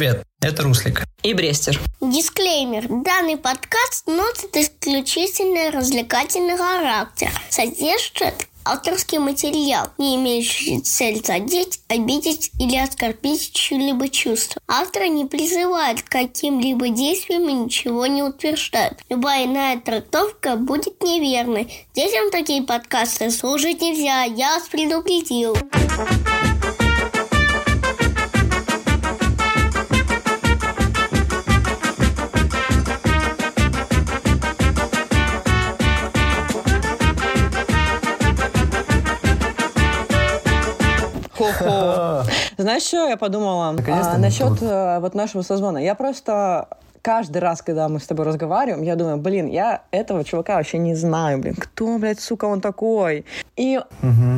Привет, это Руслик. И Брестер. Дисклеймер. Данный подкаст носит исключительно развлекательный характер. Содержит авторский материал, не имеющий цель задеть, обидеть или оскорбить чьи-либо чувства. Автор не призывает к каким-либо действиям и ничего не утверждает. Любая иная трактовка будет неверной. Детям такие подкасты слушать нельзя, я вас предупредил. Хо-хо. Знаешь, что я подумала а, насчет тут. э, вот нашего созвона? Я просто каждый раз, когда мы с тобой разговариваем, я думаю, блин, я этого чувака вообще не знаю, блин, кто, блядь, сука, он такой? И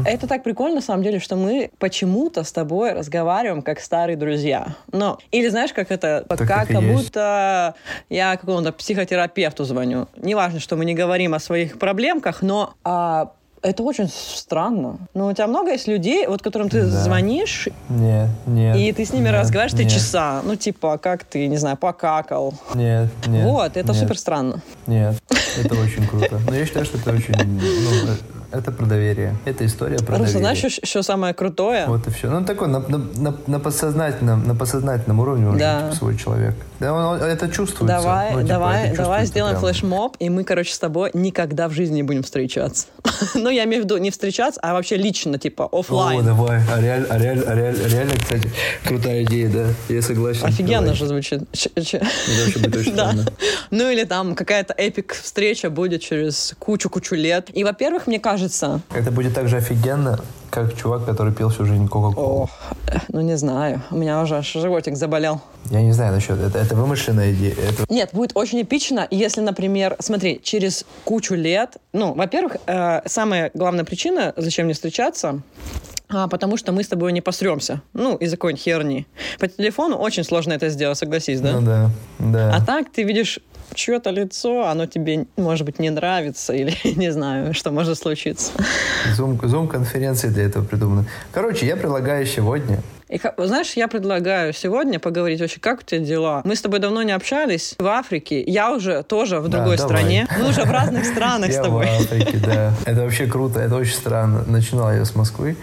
это так прикольно, на самом деле, что мы почему-то с тобой разговариваем как старые друзья. Но, или знаешь, как это, Так как, как есть. будто я какому-то психотерапевту звоню. Неважно, что мы не говорим о своих проблемках, но а, это очень странно. Ну, у тебя много есть людей, вот которым ты Да. звонишь, Нет, нет. и ты с ними нет, разговариваешь три часа. Ну, типа, как ты, не знаю, покакал. Нет, нет. вот, это нет, супер странно. Нет, это очень круто. Но я считаю, что это очень... Ну, это про доверие. Это история про Просто доверие. знаешь, что, самое крутое? Вот и все. Ну, такой на, на, на, на подсознательном, на подсознательном уровне он Да. типа, свой человек. Да, он, он- это чувствуется. Давай, Ну, типа, давай, это давай сделаем прям. флешмоб, и мы, короче, с тобой никогда в жизни не будем встречаться. ну, я имею в виду не встречаться, а вообще лично, типа, О, оффлайн. давай. А реаль- а реаль- а реаль- реально, кстати, крутая идея, да. Я согласен. Офигенно Давай. же звучит. Да. Ну или там какая-то epic встреча будет через кучу-кучу лет. И, во-первых, мне кажется, Это будет так же офигенно, как чувак, который пил всю жизнь Кока-Колу. э, ну не знаю, у меня уже аж животик заболел. Я не знаю насчет это. Это вымышленная идея. Это Нет, будет очень эпично, если, например, смотри, через кучу лет, ну, во-первых, э, самая главная причина, зачем мне встречаться, а, потому что мы с тобой не посремся. Ну, из-за какой-нибудь херни. По телефону очень сложно это сделать, согласись, да? Ну да, да. А так ты видишь чье-то лицо, оно тебе, может быть, не нравится, или не знаю, что может случиться. Зум, зум-конференции для этого придуманы. Короче, я предлагаю сегодня... И, знаешь, я предлагаю сегодня поговорить вообще, как у тебя дела? Мы с тобой давно не общались в Африке. Я уже тоже в Да, другой давай. стране. Мы уже в разных странах с Я в тобой. Африке, да. Это вообще круто, это очень странно. Начинал я с Москвы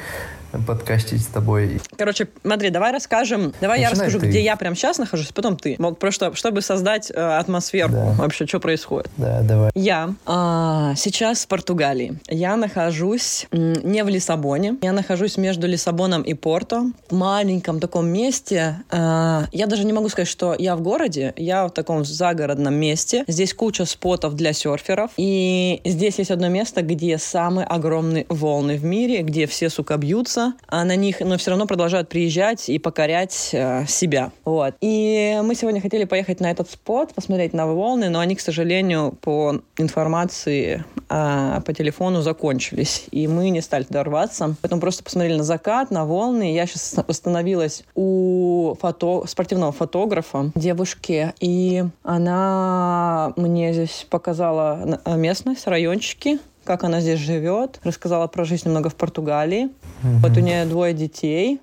подкастить с тобой. Короче, смотри, давай расскажем. Давай я Начинай расскажу, ты. где я прям сейчас нахожусь, потом ты. Мог просто, чтобы создать э, атмосферу Да. вообще, что происходит. Да, давай. Я а, сейчас в Португалии. Я нахожусь м, не в Лиссабоне. Я нахожусь между Лиссабоном и Порто. В маленьком таком месте. А, я даже не могу сказать, что я в городе. Я в таком загородном месте. Здесь куча спотов для серферов. И здесь есть одно место, где самые огромные волны в мире, где все, сука, бьются а на них, но все равно продолжают приезжать и покорять э, себя. Вот. И мы сегодня хотели поехать на этот спот, посмотреть на волны, но они, к сожалению, по информации а, по телефону закончились. И мы не стали туда рваться. Поэтому просто посмотрели на закат, на волны. Я сейчас остановилась у фото... спортивного фотографа, девушки, и она мне здесь показала э, местность, райончики, как она здесь живет, рассказала про жизнь немного в Португалии. Вот у нее двое детей,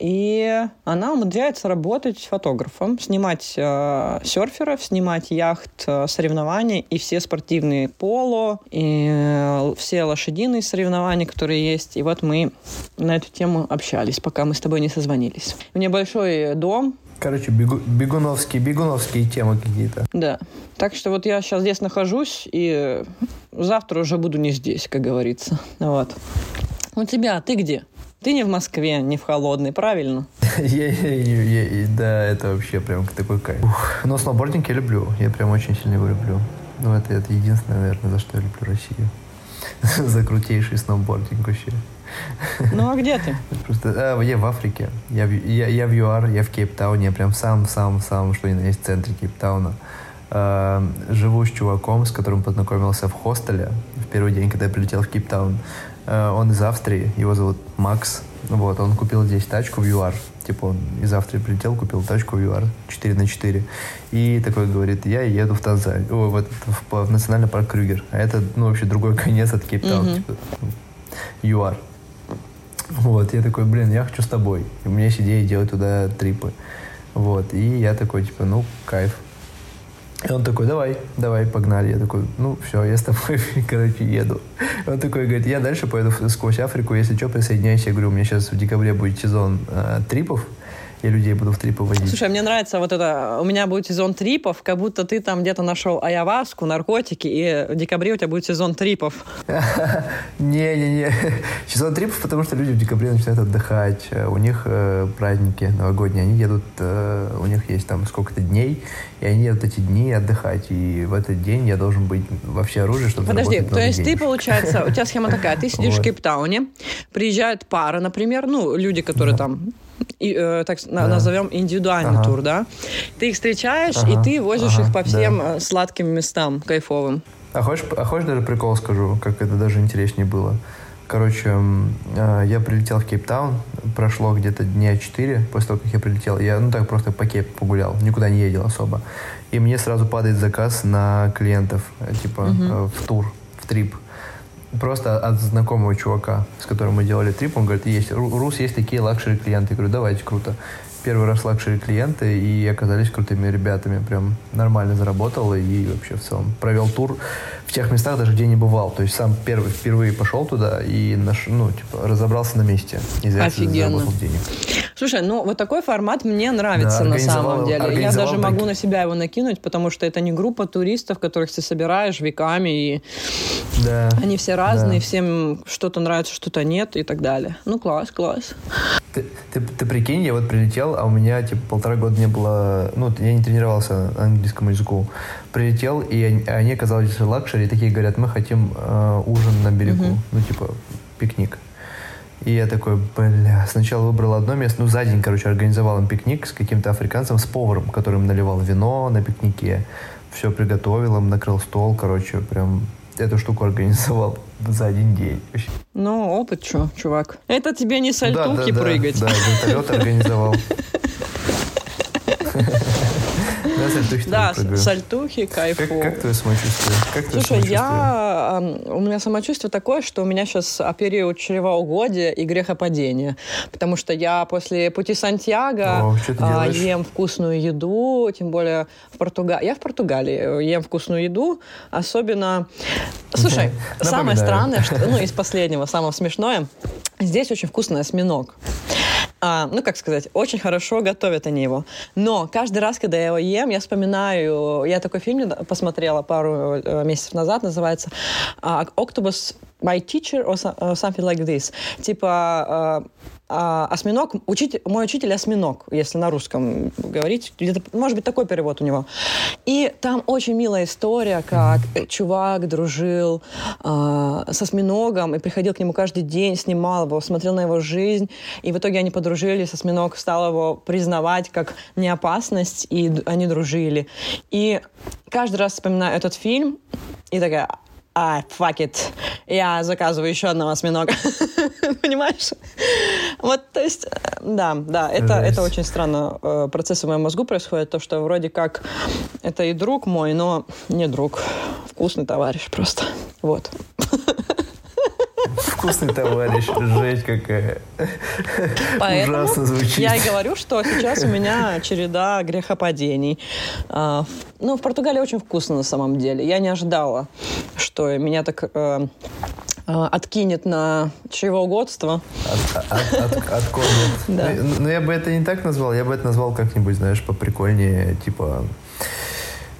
и она умудряется работать фотографом, снимать э, серферов, снимать яхт, э, соревнования и все спортивные поло, и э, все лошадиные соревнования, которые есть. И вот мы на эту тему общались, пока мы с тобой не созвонились. У нее большой дом, Короче, бегу- бегуновские, бегуновские темы какие-то. да. Так что вот я сейчас здесь нахожусь, и завтра уже буду не здесь, как говорится. Вот. У тебя, ты где? Ты не в Москве, не в холодной, правильно? Да, это вообще прям такой кайф. Но сноубординг я люблю. Я прям очень сильно его люблю. Ну, это, это единственное, наверное, за что я люблю Россию. За крутейший сноубординг вообще. Ну а где ты? Просто, а, я в Африке. Я, я, я в ЮАР, я в Кейптауне. Я прям сам-сам-сам, что ни на есть в центре Кейптауна. А, живу с чуваком, с которым познакомился в хостеле в первый день, когда я прилетел в Кейптаун. А, он из Австрии, его зовут Макс. Вот, он купил здесь тачку в ЮАР. Типа он из Австрии прилетел, купил тачку в ЮАР 4 на 4. И такой говорит, я еду в Танзанию, о, в, этот, в, в национальный парк Крюгер. А это, ну, вообще другой конец от Кейптауна. Мгм. Типа, ЮАР. Вот, я такой, блин, я хочу с тобой. И у меня есть идея делать туда трипы. Вот, и я такой, типа, ну, кайф. И он такой, давай, давай, погнали. Я такой, ну, все, я с тобой, короче, еду. Он такой говорит, я дальше поеду сквозь Африку, если что, присоединяйся. Я говорю, у меня сейчас в декабре будет сезон э, трипов, я людей буду в трипы водить. Слушай, мне нравится вот это, у меня будет сезон трипов, как будто ты там где-то нашел аяваску, наркотики, и в декабре у тебя будет сезон трипов. Не-не-не, сезон трипов, потому что люди в декабре начинают отдыхать, у них э, праздники новогодние, они едут, э, у них есть там сколько-то дней, и они едут эти дни отдыхать, и в этот день я должен быть во всеоружии, чтобы Подожди, то есть денег. ты, получается, у тебя схема такая, ты сидишь вот. в Кейптауне, приезжают пары, например, ну, люди, которые да. там и, э, так да. назовем индивидуальный ага. тур, да? Ты их встречаешь, ага. и ты возишь ага. их по всем да. Э, сладким местам, кайфовым. А хочешь, а хочешь даже прикол скажу, как это даже интереснее было? Короче, э, я прилетел в Кейптаун, прошло где-то дня четыре после того, как я прилетел. Я, ну так, просто по Кейп погулял, никуда не ездил особо. И мне сразу падает заказ на клиентов, э, типа, угу. в тур, в trip. Просто от знакомого чувака, с которым мы делали trip, он говорит, есть, Рус, есть такие luxury клиенты. Я говорю, давайте, круто. Первый раз luxury клиенты и оказались крутыми ребятами. Прям нормально заработал и вообще в целом провел тур в тех местах, даже где не бывал. То есть сам первый, впервые пошел туда и наш, ну, типа, разобрался на месте. И за Офигенно. заработал денег. Слушай, ну вот такой формат мне нравится да, на самом деле. Я даже могу на себя его накинуть, потому что это не группа туристов, которых ты собираешь веками, и да, они все разные, да. всем что-то нравится, что-то нет и так далее. Ну, класс, класс. Ты, ты, ты прикинь, я вот прилетел, а у меня типа полтора года не было, ну, я не тренировался английскому языку. Прилетел, и они, они оказались в luxury, и такие говорят, мы хотим э, ужин на берегу, угу. ну, типа, пикник. И я такой, бля, сначала выбрал одно место, ну, за день, короче, организовал им пикник с каким-то африканцем, с поваром, который им наливал вино на пикнике, все приготовил им, накрыл стол, короче, прям эту штуку организовал за один день. Ну, опыт что, чувак? Это тебе не сальтухи да, да, прыгать. Да, да, вертолет организовал. сальтухи Да, сальтухи, кайфово. Как, твое самочувствие? Слушай, я... У меня самочувствие такое, что у меня сейчас период чревоугодия и грехопадения. Потому что я после пути Сантьяго а, ем вкусную еду, тем более в Португалии. Я в Португалии ем вкусную еду, особенно... Слушай, самое странное, что, ну, из последнего, самое смешное, здесь очень вкусный осьминог а, ну, как сказать, очень хорошо готовят они его. Но каждый раз, когда я его ем, я вспоминаю, я такой фильм посмотрела пару э, месяцев назад, называется а, «Octopus my teacher or something like this». Типа а, осьминог, учитель, мой учитель осьминог, если на русском говорить, где-то, может быть, такой перевод у него. И там очень милая история, как чувак дружил э, с осьминогом и приходил к нему каждый день, снимал его, смотрел на его жизнь, и в итоге они подружились, осьминог стал его признавать как неопасность, и они дружили. И каждый раз вспоминаю этот фильм, и такая, а, fuck it, я заказываю еще одного осьминога. Понимаешь? Вот, то есть, э, да, да, это, это очень странно. Э, процессы в моем мозгу происходят, то, что вроде как это и друг мой, но не друг. Вкусный товарищ просто. Вот. Вкусный товарищ, жесть какая. Поэтому Ужасно звучит. Я и говорю, что сейчас у меня череда грехопадений. А, ну, в Португалии очень вкусно на самом деле. Я не ожидала, что меня так э, э откинет на чревоугодство. От, от, от, откормит. Да. Ну, ну, я бы это не так назвал, я бы это назвал как-нибудь, знаешь, поприкольнее, типа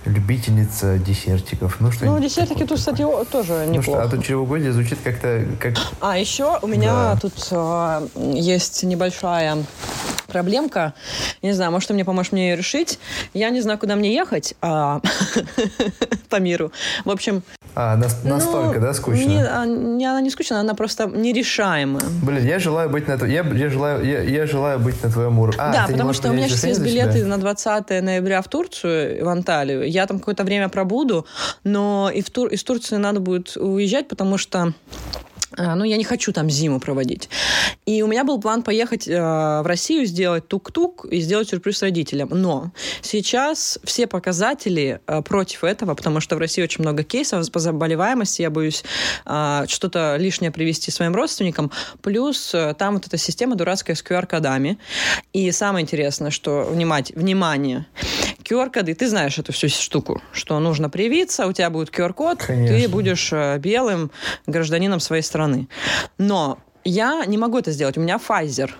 любительница десертиков. Ну, что ну десертики тут, кстати, тоже неплохо. Ну, что, а тут чревоугодие звучит как-то... Как... А, еще у меня да. тут а, есть небольшая проблемка. Не знаю, может, ты мне поможешь мне ее решить. Я не знаю, куда мне ехать а, по миру. В общем... А, настолько, ну, да, скучно? Не, а, не, она не скучная, она просто нерешаемая. Блин, я желаю быть на... Я, я, желаю, я, я желаю быть на твоем уровне. А, да, потому что у меня сейчас есть билеты на 20 ноября в Турцию, в Анталию. Я там какое-то время пробуду, но и в Тур, из Турции надо будет уезжать, потому что ну, я не хочу там зиму проводить. И у меня был план поехать э, в Россию, сделать тук-тук и сделать сюрприз родителям. Но сейчас все показатели э, против этого, потому что в России очень много кейсов по заболеваемости, я боюсь э, что-то лишнее привести своим родственникам. Плюс э, там вот эта система дурацкая с QR-кодами. И самое интересное, что, внимать, внимание, QR-коды, ты знаешь эту всю штуку, что нужно привиться, у тебя будет QR-код, ты будешь э, белым гражданином своей страны. Но я не могу это сделать, у меня Pfizer.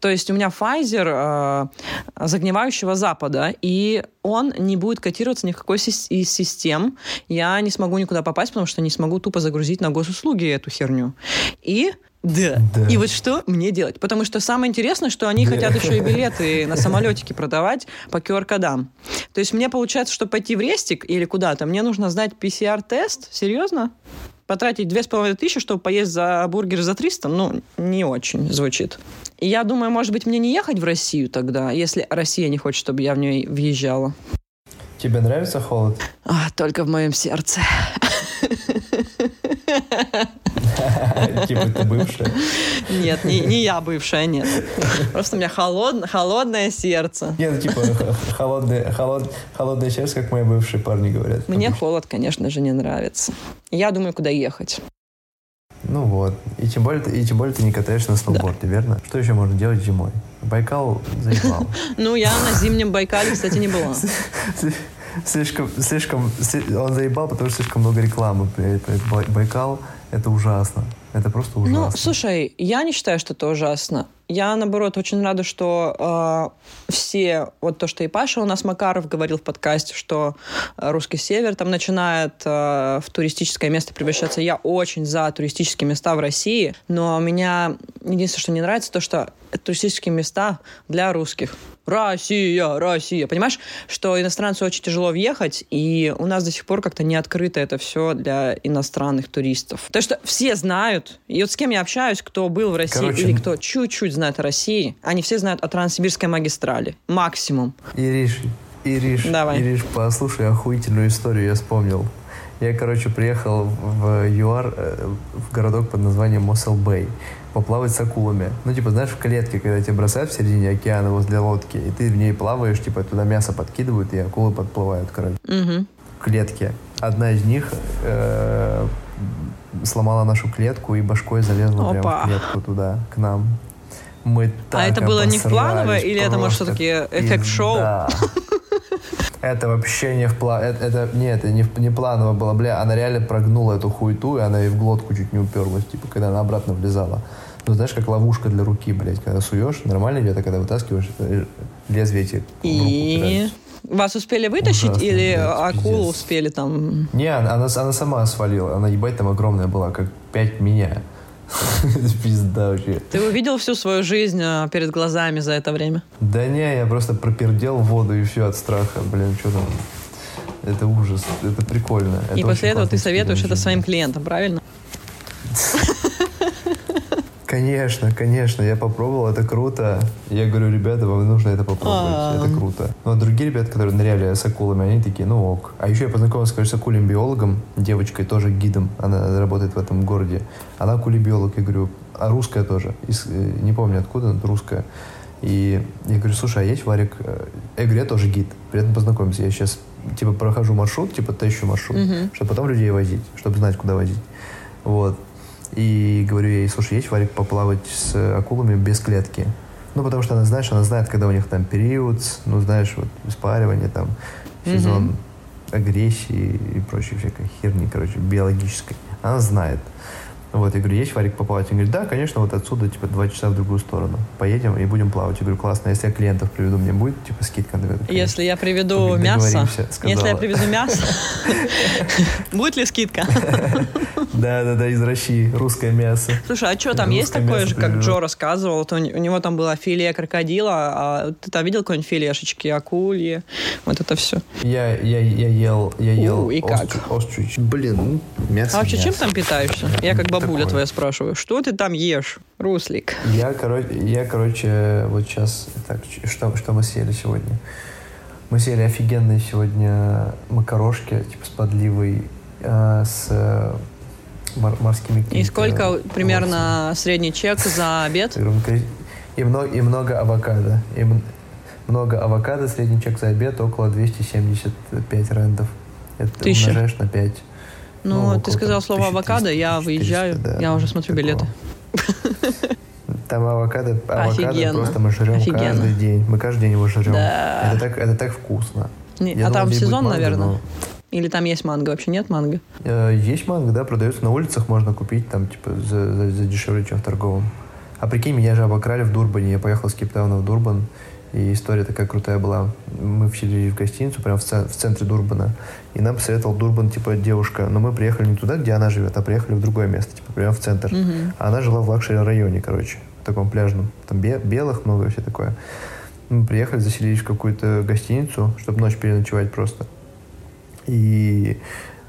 То есть у меня Pfizer э, загнивающего Запада, и он не будет котироваться ни в какой из систем. Я не смогу никуда попасть, потому что не смогу тупо загрузить на госуслуги эту херню. И да. да. И вот что мне делать? Потому что самое интересное, что они да. хотят еще и билеты на самолетики продавать по QR-кодам. То есть мне получается, что пойти в Рестик или куда-то, мне нужно сдать PCR-тест? Серьезно? Потратить две с половиной тысячи, чтобы поесть за бургер за 300? Ну, не очень звучит. И я думаю, может быть, мне не ехать в Россию тогда, если Россия не хочет, чтобы я в нее въезжала. Тебе нравится холод? А, только в моем сердце. Типа ты бывшая? Нет, не, не я бывшая, нет. Просто у меня холод, холодное сердце. Нет, ну типа холодное, холод, холодное сердце, как мои бывшие парни говорят. Мне холод, конечно же, не нравится. Я думаю, куда ехать. Ну вот. И тем более, и тем более ты не катаешься на сноуборде, да. верно? Что еще можно делать зимой? Байкал заебал. Ну, я на зимнем Байкале, кстати, не была. Слишком, слишком, он заебал, потому что слишком много рекламы. Байкал — это ужасно. Это просто ну, ужасно. Ну, слушай, я не считаю, что это ужасно. Я, наоборот, очень рада, что э, все, вот то, что и Паша у нас Макаров говорил в подкасте, что э, русский север там начинает э, в туристическое место превращаться. Я очень за туристические места в России, но меня единственное, что не нравится, то, что туристические места для русских. Россия, Россия. Понимаешь, что иностранцу очень тяжело въехать, и у нас до сих пор как-то не открыто это все для иностранных туристов. То, что все знают, и вот с кем я общаюсь, кто был в России Короче, или кто чуть-чуть знает о России, они все знают о Транссибирской магистрали. Максимум. Ириш, Ириш, Давай. Ириш, послушай охуительную историю, я вспомнил. Я, короче, приехал в ЮАР, э, в городок под названием Мосел-Бэй поплавать с акулами. Ну, типа, знаешь, в клетке, когда тебя бросают в середине океана возле лодки, и ты в ней плаваешь, типа, туда мясо подкидывают, и акулы подплывают, короче. Угу. В клетке. Одна из них э, сломала нашу клетку и башкой залезла Опа. прямо в клетку туда, к нам. Мы так А это было не в плановое, или это, может, все-таки эффект шоу? Это вообще не в план... Это, это, нет, это не, не планово было. Бля, она реально прогнула эту хуету, и она и в глотку чуть не уперлась, типа, когда она обратно влезала. Ну, знаешь, как ловушка для руки, блядь, когда суешь, нормально где-то, когда вытаскиваешь, лезвие эти И... Вас успели вытащить Ужасно, или блядь, акулу пиздец. успели там? Не, она, она сама свалила. Она, ебать, там огромная была, как пять меня. Пизда вообще. Ты увидел всю свою жизнь а, перед глазами за это время? Да не, я просто пропердел воду и все от страха. Блин, что там? Это ужас, это прикольно. И это после этого ты советуешь это своим клиентам, правильно? Конечно, конечно, я попробовал, это круто. Я говорю, ребята, вам нужно это попробовать, А-а-а. это круто. Но другие ребята, которые ныряли с акулами, они такие, ну ок. А еще я познакомился, конечно, с акулем биологом, девочкой, тоже гидом, она работает в этом городе. Она акулий биолог, я говорю, а русская тоже, из, э, не помню откуда, но русская. И я говорю, слушай, а есть варик? Я говорю, я тоже гид, приятно познакомиться. Я сейчас, типа, прохожу маршрут, типа, тащу маршрут, uh-huh. чтобы потом людей возить, чтобы знать, куда возить. Вот. И говорю ей, слушай, есть варик поплавать с акулами без клетки? Ну, потому что она, знаешь, она знает, когда у них там период, ну, знаешь, вот, испаривание, там, сезон mm-hmm. агрессии и прочей всякой херни, короче, биологической. Она знает. Вот, я говорю, есть варик поплавать? Он говорит, да, конечно, вот отсюда, типа, два часа в другую сторону. Поедем и будем плавать. Я говорю, классно, если я клиентов приведу, мне будет, типа, скидка? Говорю, если я приведу мясо, если я привезу мясо, будет ли скидка? Да, да, да, из России, русское мясо. Слушай, а что, там есть такое же, как Джо рассказывал, у него там было филе крокодила, а ты там видел какой-нибудь филешечки, акульи, вот это все? Я, я, я ел, я ел и как? Блин, мясо, А вообще чем там питаешься? Я как бы бабуля твоя спрашиваю, что ты там ешь, Руслик? Я, короче, я, короче, вот сейчас, так, что, что мы съели сегодня? Мы съели офигенные сегодня макарошки, типа с подливой, э, с мор- морскими И сколько примерно овощами. средний чек за обед? И много, и много авокадо. И много авокадо, средний чек за обед около 275 рендов. Это ты Тысяча. умножаешь на 5. Ну, Ну, ты сказал слово 1300, авокадо, я 1400, выезжаю, да, я уже смотрю такого. билеты. Там авокадо, авокадо Офигенно. просто мы жрем Офигенно. каждый день. Мы каждый день его жрем. Да. Это так, это так вкусно. Не, Я а думал, там сезон, манго, наверное? но- Или там есть манго? Вообще нет манго? Э, Есть манго, да, продается на улицах, можно купить там, типа, за, за- за дешевле, чем в торговом. А прикинь, меня же обокрали в Дурбане. Я поехал с Кейптауна в Дурбан, и история такая крутая была. Мы вселились в гостиницу прямо в, ц- в центре Дурбана, и нам посоветовал Дурбан, типа, девушка. Но мы приехали не туда, где она живет, а приехали в другое место, типа, прямо в центр. Мгм. А она жила в лакшери-районе, короче, в таком пляжном. Там бе- белых много и все такое. Мы приехали, заселились в какую-то гостиницу, чтобы ночь переночевать просто. И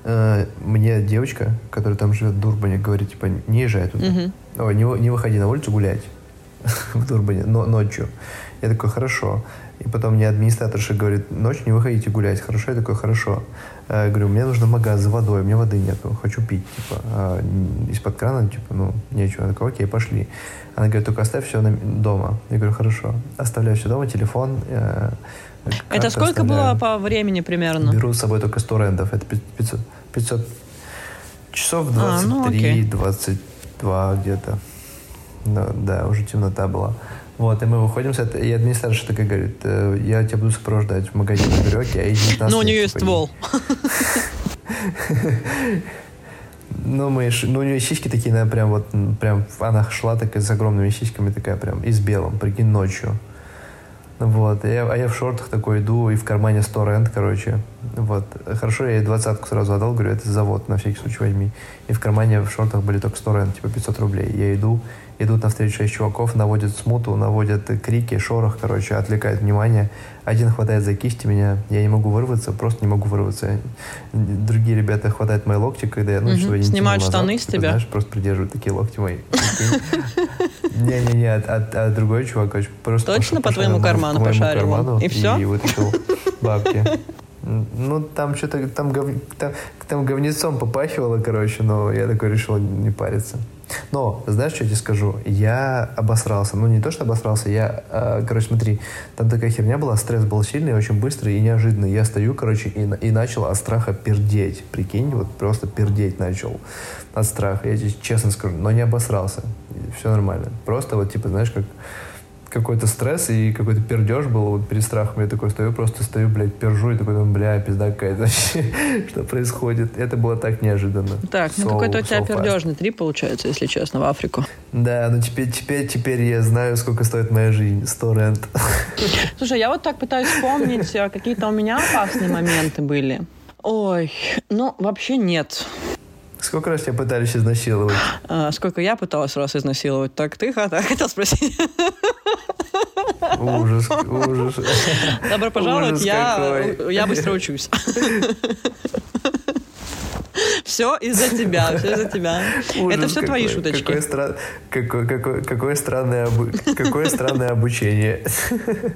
э, мне девочка, которая там живет в Дурбане, говорит, типа, не езжай туда. Мгм. Ой, не, не выходи на улицу гулять в Дурбане но, ночью. Я такой, хорошо. И потом мне администраторша говорит, ночью не выходите гулять. Хорошо? Я такой, хорошо. Э, Я говорю, мне нужно магаз за водой, у меня воды нету, хочу пить, типа, а, из-под крана, типа, ну, нечего. Я такой, окей, пошли. Она говорит, только оставь все дома. Я говорю, хорошо. Оставляю все дома, телефон. э, Это сколько оставляю. было по времени примерно? Беру с собой только 100 рендов. Это 500, 500 часов А, 23, ну, окей. 22 где-то. Да, да, уже темнота была. Вот, и мы выходим с этого, и администраторша такая говорит, «Э, я тебя буду сопровождать в магазин. Я говорю, окей, а ей 19 Ну, у нее есть типа, ствол. Ну, ш- ну, у нее сиськи такие, она прям вот, прям, она шла такая с огромными сиськами, такая прям, и с белым, прикинь, ночью. Вот, я- а я в шортах такой иду, и в кармане 100 рент, короче. Вот, хорошо, я ей двадцатку сразу отдал, говорю, это завод, на всякий случай возьми. И в кармане в шортах были только 100 рент, типа 500 рублей. Я иду, идут навстречу шесть чуваков, наводят смуту, наводят крики, шорох, короче, отвлекают внимание. Один хватает за кисти меня, я не могу вырваться, просто не могу вырваться. Другие ребята хватают мои локти, когда я, ну, я не Снимают назад, штаны с тебя? Знаешь, просто придерживают такие локти мои. Не-не-не, а- а а другой чувак короче, просто Точно по твоему карману пошарил И всё? И вытащил бабки. Ну, там что-то, там, гов- там, там говнецом попахивало, короче, но я такой решил не париться. Но, знаешь, что я тебе скажу? Я обосрался. Ну, не то, что обосрался, я, э, короче, смотри, там такая херня была, стресс был сильный, очень быстрый и неожиданный. Я стою, короче, и, и начал от страха пердеть. Прикинь, вот просто пердеть начал от страха. Я тебе честно скажу, но не обосрался. Все нормально. Просто вот, типа, знаешь, как какой-то стресс и какой-то пердеж был вот перед страхом. Я такой стою, просто стою, блядь, пержу и такой, думаю, бля, пизда какая-то вообще, что происходит. Это было так неожиданно. Так, ну So- какой-то у тебя so пердежный трип получается, если честно, в Африку. Да, ну теперь, теперь, теперь я знаю, сколько стоит моя жизнь. Сто рент. Слушай, я вот так пытаюсь вспомнить, а какие-то у меня опасные моменты были. Ой, ну вообще нет. Сколько раз тебя пытались изнасиловать? А, сколько я пыталась раз изнасиловать, так ты ха- хотел спросить. Ужас, ужас. Добро пожаловать, Ужас я, какой. я быстро учусь. Все из-за тебя, все из-за тебя. Это все твои шуточки. Какое, стра- какое, какое, какое странное, какое странное обучение.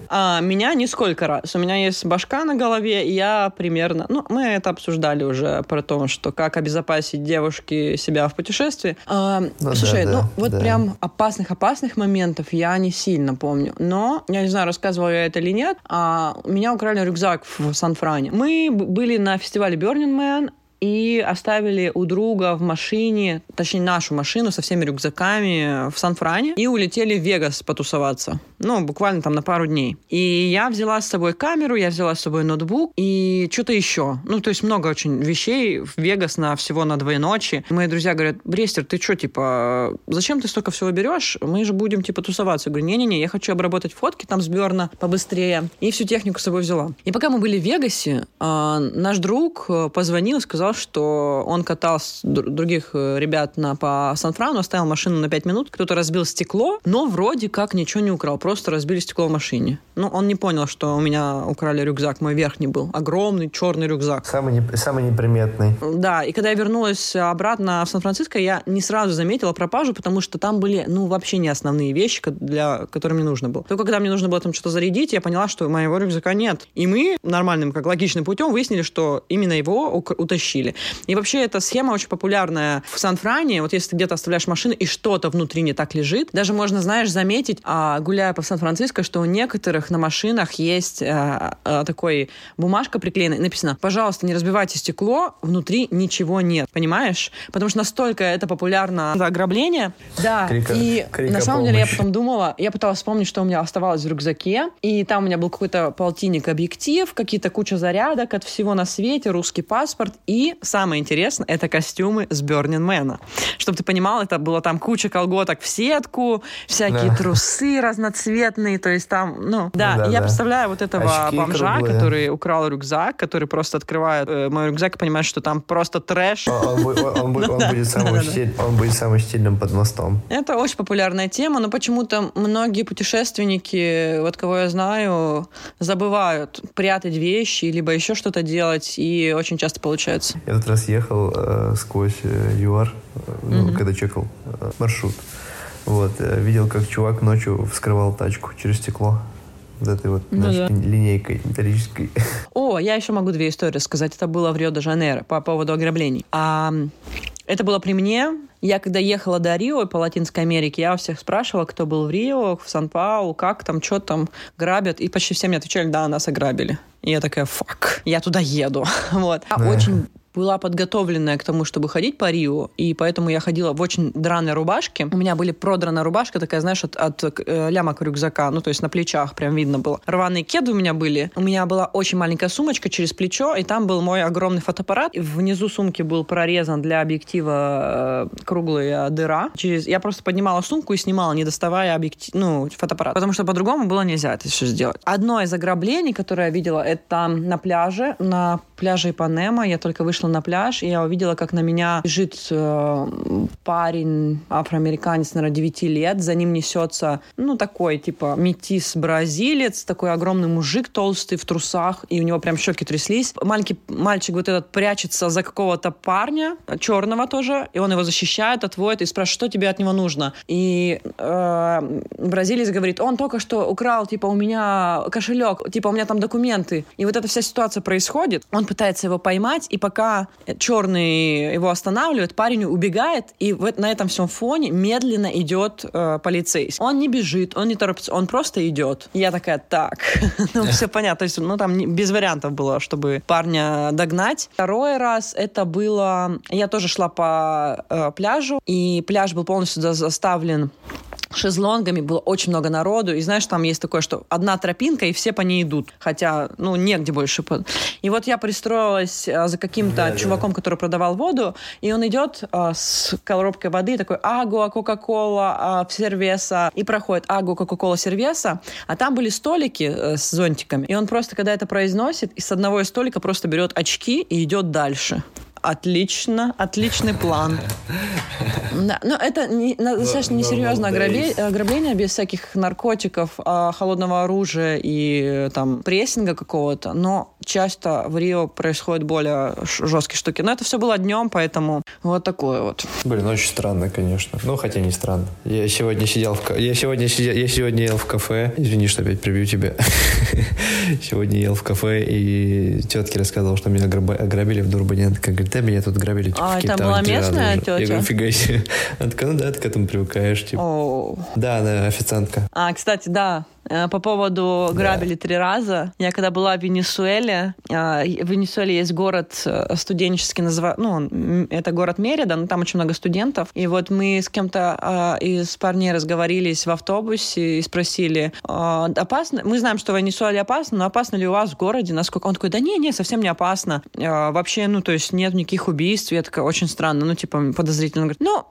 А, меня нисколько раз. У меня есть башка на голове, и я примерно... Ну, мы это обсуждали уже про то, что как обезопасить девушки себя в путешествии. А, Ну слушай, ну вот прям опасных-опасных моментов я не сильно помню. Но, я не знаю, рассказывала я это или нет, а, у меня украли рюкзак в Сан-Фране. Мы были на фестивале Burning Man, и оставили у друга в машине, точнее нашу машину со всеми рюкзаками в Сан-Фране и улетели в Вегас потусоваться. Ну, буквально там на пару дней. И я взяла с собой камеру, я взяла с собой ноутбук и что-то еще. Ну, то есть много очень вещей в Вегас на всего на две ночи. Мои друзья говорят, Брестер, ты что, типа, зачем ты столько всего берешь? Мы же будем, типа, тусоваться. Я говорю, не-не-не, я хочу обработать фотки там с Берна побыстрее. И всю технику с собой взяла. И пока мы были в Вегасе, а, наш друг э, позвонил и сказал, что он катал других э, ребят на, по Сан-Франу, оставил машину на 5 минут, кто-то разбил стекло, но вроде как ничего не украл, просто разбили стекло в машине. Ну, он не понял, что у меня украли рюкзак, мой верхний был. Огромный черный рюкзак. Самый, не- самый неприметный. Да, и когда я вернулась обратно в Сан-Франциско, я не сразу заметила пропажу, потому что там были, ну, вообще не основные вещи, для, которые мне нужно было. Только когда мне нужно было там что-то зарядить, я поняла, что моего рюкзака нет. И мы нормальным, как логичным путем выяснили, что именно его утащили. Научили. И вообще эта схема очень популярная в Сан-Фране. Вот если ты где-то оставляешь машину, и что-то внутри не так лежит, даже можно, знаешь, заметить, а, гуляя по Сан-Франциско, что у некоторых на машинах есть а, а, такой бумажка приклеена, написано, пожалуйста, не разбивайте стекло, внутри ничего нет, понимаешь? Потому что настолько это популярно ограбление. Да, Крика- и крика на самом деле я потом думала, я пыталась вспомнить, что у меня оставалось в рюкзаке, и там у меня был какой-то полтинник объектив, какие-то куча зарядок от всего на свете, русский паспорт, и самое интересное, это костюмы с Burning Man. Чтобы ты понимал, это было там куча колготок в сетку, всякие Да. трусы разноцветные, то есть там, ну, да, да, я да. представляю вот этого Очки бомжа, круглые. который украл рюкзак, который просто открывает э, мой рюкзак и понимает, что там просто трэш. Он, он бу- он бу- он да, будет самым стиль- он будет самым стильным под мостом. Это очень популярная тема, но почему-то многие путешественники, вот кого я знаю, забывают прятать вещи, либо еще что-то делать, и очень часто получается. Я тут раз ехал э, сквозь э, ЮАР, ну, когда чекал э, маршрут. Вот, э, видел, как чувак ночью вскрывал тачку через стекло. Вот этой вот Ну да. линейкой металлической. О, я еще могу две истории сказать. Это было в Рио-де-Жанейро по поводу ограблений. А, это было при мне. Я когда ехала до Рио по Латинской Америке, я у всех спрашивала, кто был в Рио, в Сан-Паулу, как там, что там грабят. И почти все мне отвечали, да, нас ограбили. И я такая, фак, я туда еду. Вот. Я Да. очень была подготовленная к тому, чтобы ходить по Рио, и поэтому я ходила в очень драной рубашке. У меня были продрана рубашка такая, знаешь, от, от э, лямок рюкзака, ну, то есть на плечах прям видно было. Рваные кеды у меня были. У меня была очень маленькая сумочка через плечо, и там был мой огромный фотоаппарат. И внизу сумки был прорезан для объектива э, круглая дыра. Через... Я просто поднимала сумку и снимала, не доставая объектив, ну, фотоаппарат. Потому что по-другому было нельзя это все сделать. Одно из ограблений, которое я видела, это на пляже, на пляже Ипанема. Я только вышла на пляж, и я увидела, как на меня бежит э, парень, афроамериканец, наверное, 9 лет. За ним несется, ну, такой, типа, метис-бразилец, такой огромный мужик толстый в трусах, и у него прям щеки тряслись. Маленький мальчик вот этот прячется за какого-то парня, черного тоже, и он его защищает, отводит и спрашивает, что тебе от него нужно. И э, бразилец говорит, он только что украл, типа, у меня кошелек, типа, у меня там документы. И вот эта вся ситуация происходит. Он пытается его поймать, и пока черный его останавливает, парень убегает, и вот на этом всем фоне медленно идет э, полицейский. Он не бежит, он не торопится, он просто идет. Я такая, так, ну все понятно, то есть, ну там не- без вариантов было, чтобы парня догнать. Второй раз это было, я тоже шла по э, пляжу, и пляж был полностью за- заставлен шезлонгами, было очень много народу, и знаешь, там есть такое, что одна тропинка, и все по ней идут, хотя, ну, негде больше. И вот я пристроилась а, за каким-то да. чуваком, который продавал воду, и он идет а, с коробкой воды, такой, агуа, кока-кола, а, сервеса, и проходит агуа, кока-кола, сервеса, а там были столики э, с зонтиками, и он просто, когда это произносит, из одного из столика просто берет очки и идет дальше. Отлично, отличный план. Да, но это не, достаточно несерьезное ограбление без всяких наркотиков, а, холодного оружия и э, там прессинга какого-то. Но часто в Рио происходят более жесткие штуки. Но это все было днем, поэтому вот такое вот. Блин, очень странно, конечно. Ну, хотя не странно. Я сегодня сидел в я сегодня сидел, я сегодня ел в кафе. Извини, что опять прибью тебя. Сегодня ел в кафе и тетке рассказывал, что меня ограбили в Дурбане. Она такая говорит, да, меня тут грабили типа, А, это была местная уже». тетя? Я говорю, фига себе. Она такая, ну да, ты к этому привыкаешь. Типа. Да, она официантка. А, кстати, да, по поводу грабили три раза. Я когда была в Венесуэле, а, в Венесуэле есть город э, студенческий, называ... ну, он, это город Мерида, но там очень много студентов. И вот мы с кем-то из парней разговорились в автобусе и спросили, опасно? Мы знаем, что в Венесуэле опасно, но опасно ли у вас в городе? Насколько? Он такой, да не, не, совсем не опасно. Вообще, ну, то есть нет никаких убийств. Я такая, очень странно, ну, типа, подозрительно. Он говорит, ну,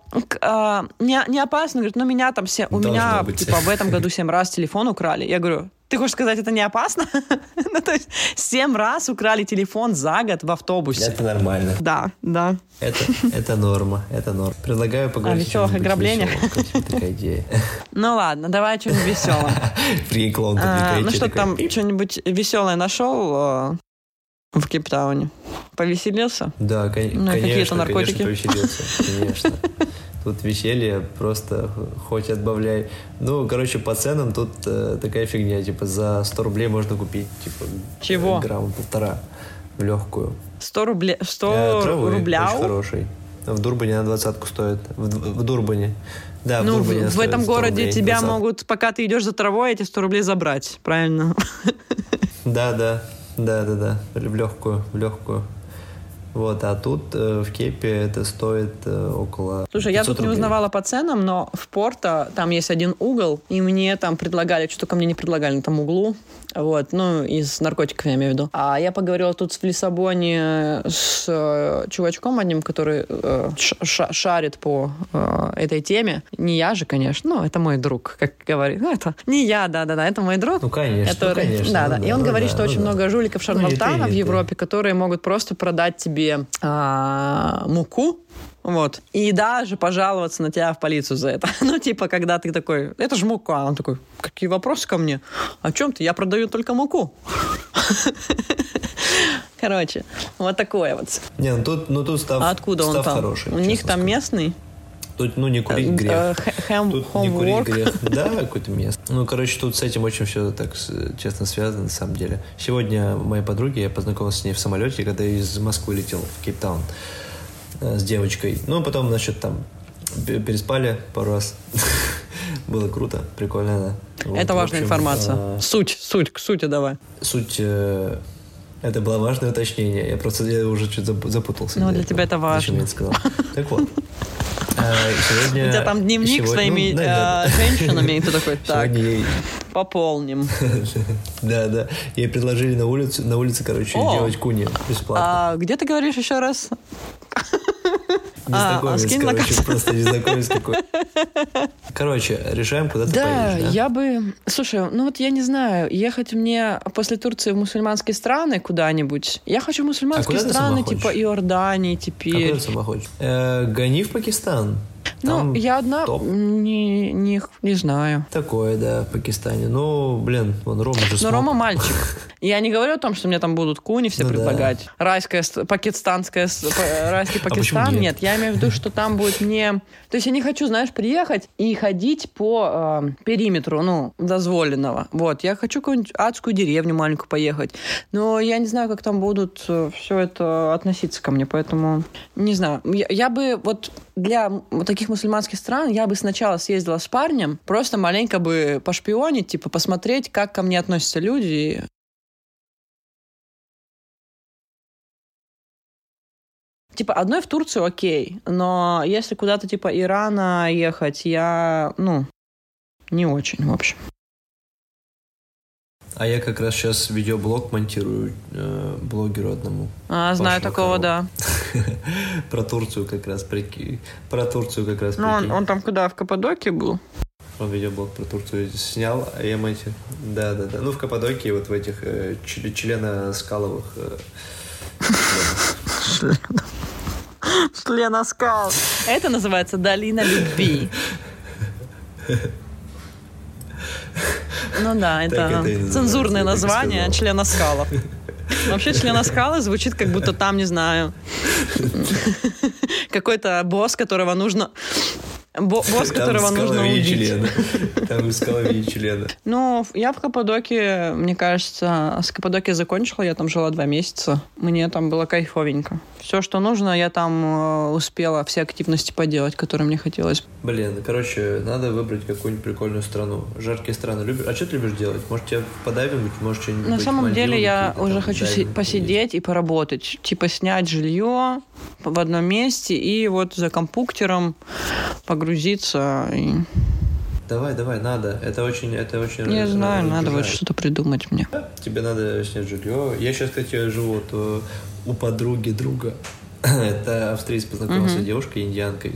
не, не опасно. Говорит, ну, меня там все, у Должно меня, быть. типа, в этом году семь раз телефон украли. Я говорю, ты хочешь сказать, это не опасно? ну, то есть семь раз украли телефон за год в автобусе. нормально. Да, да. Это, это норма, это норма. Предлагаю поговорить О веселых чем-нибудь ограблениях. такая идея? Ну ладно, давай веселом. Прикинь, клоун А, ну что там, что-нибудь веселое нашел э, в Кейптауне? Повеселился? Да, кон- Ну, конечно, какие-то наркотики? конечно, повеселился, конечно. Тут веселье просто хоть отбавляй. Ну, короче, по ценам тут э, такая фигня, типа за 100 рублей можно купить, типа, Чего? грамма полтора. в легкую. 100 рублей, 100 Э, травы рубля. очень хороший. В Дурбане на двадцатку стоит. В, в Дурбане. Да, в Ну, в, Дурбане в стоит этом 100 городе рублей, тебя 20. могут, пока ты идешь за травой, эти 100 рублей забрать, правильно? Да, да, да, да, да, в легкую, в легкую. Вот, а тут э, в Кепе это стоит э, около Слушай, я 500 тут не рублей. узнавала по ценам, но в Порто там есть один угол, и мне там предлагали, что только мне не предлагали на том углу, вот, ну, из наркотиков я имею в виду. А я поговорила тут в Лиссабоне с э, чувачком одним, который э, шарит по э, этой теме. Не я же, конечно, ну, это мой друг, как говорит. Ну, это не я, да-да-да, это мой друг. Ну, конечно, ну, который, конечно, да, ну да. И он ну говорит, да, что ну очень да. много жуликов Ну, не не в. Европе, которые могут просто продать тебе а, муку, вот. И даже пожаловаться на тебя в полицию за это. Ну, типа, когда ты такой, это же мука. Он такой, какие вопросы ко мне? О чем ты? Я продаю только муку. Короче, вот такое вот. Не, ну тут, ну тут став, А откуда он став там? хороший. У них там скажу. местный? Тут, ну, не курить Э, грех. э, хэм- Тут не курить homework. грех. Да, какое-то место. Ну, короче, тут с этим очень все так честно связано, на самом деле. Сегодня моей подруге, я познакомился с ней в самолете, когда я из Москвы летел в Кейптаун э, с девочкой. Ну, потом, значит, там пе- переспали пару раз. Было круто, прикольно, да. Это важная общем, информация. э, Суть, суть, к сути давай. Суть... Это было важное уточнение. Я просто я уже чуть запутался. Ну, для тебя это важно. Зачем я это сказал? Так вот. Э, сегодня- У тебя там дневник сегодня- своими ну, да, да, э, женщинами, и ты такой, так, Сегодня ей, пополним. да, да, ей предложили на улице, на улице, короче, О! сделать куни бесплатно. А где ты говоришь еще раз? А, Незнакомец, скинь на короче, просто незнакомец какой. Короче, решаем, куда ты Да, поедешь, да? я бы... Слушай, ну вот я не знаю, ехать мне после Турции в мусульманские страны куда-нибудь. Я хочу мусульманские А страны, типа Иордании А куда теперь. ты сама хочешь? Э, Гони в Пакистан. Ну, Там я одна топ. не, не, не знаю. Такое, да, в Пакистане. Ну, блин, вон Рома же Но смог. Рома мальчик. Я не говорю о том, что мне там будут куни все Ну да. предлагать. Райская, с- пакистанская, райский А Пакистан. нет? нет, я имею в виду, что там будет не... То есть я не хочу, знаешь, приехать и ходить по э, периметру, ну, дозволенного. Вот, я хочу какую-нибудь адскую деревню маленькую поехать. Но я не знаю, как там будут все это относиться ко мне, поэтому не знаю. Я, я бы вот для таких мусульманских стран я бы сначала съездила с парнем, просто маленько бы пошпионить, типа посмотреть, как ко мне относятся люди. Типа, одной в Турцию окей, но если куда-то типа Ирана ехать, я, ну, не очень, в общем. А я как раз сейчас видеоблог монтирую э, блогеру одному. А, знаю такого, да. Про Турцию как раз, прикинь. Про Турцию как раз, Ну, он, он там куда, в Каппадокии был? Он видеоблог про Турцию снял, а я эти... Да, да, да. Ну, в Каппадокии, вот в этих э, чл- члена-скаловых... э, Члена скал. Это называется долина любви. Ну да, это, цензурное название члена скала. Вообще члена скалы звучит, как будто там, не знаю, какой-то босс, которого нужно... бо- Босс, там которого нужно скаловьи убить. члены. Там скаловьи члены. Ну, я в Каппадокии, мне кажется, с Каппадокии закончила, я там жила два месяца. Мне там было кайфовенько. Все, что нужно, я там э, успела все активности поделать, которые мне хотелось. Блин, короче, надо выбрать какую-нибудь прикольную страну. Жаркие страны любишь? А что ты любишь делать? Может, тебе подайвинг, может, что-нибудь На самом деле я уже там, хочу дайвинг посидеть и поработать. Типа снять жилье в одном месте и вот за компьютером погрузиться. и- Давай, давай, надо. Это очень, это очень... Э, знаю, надо вот что-то придумать мне. Тебе надо снять жилье. Я сейчас, кстати, живу вот, э, у подруги друга. Это австриец познакомился с девушкой, индианкой.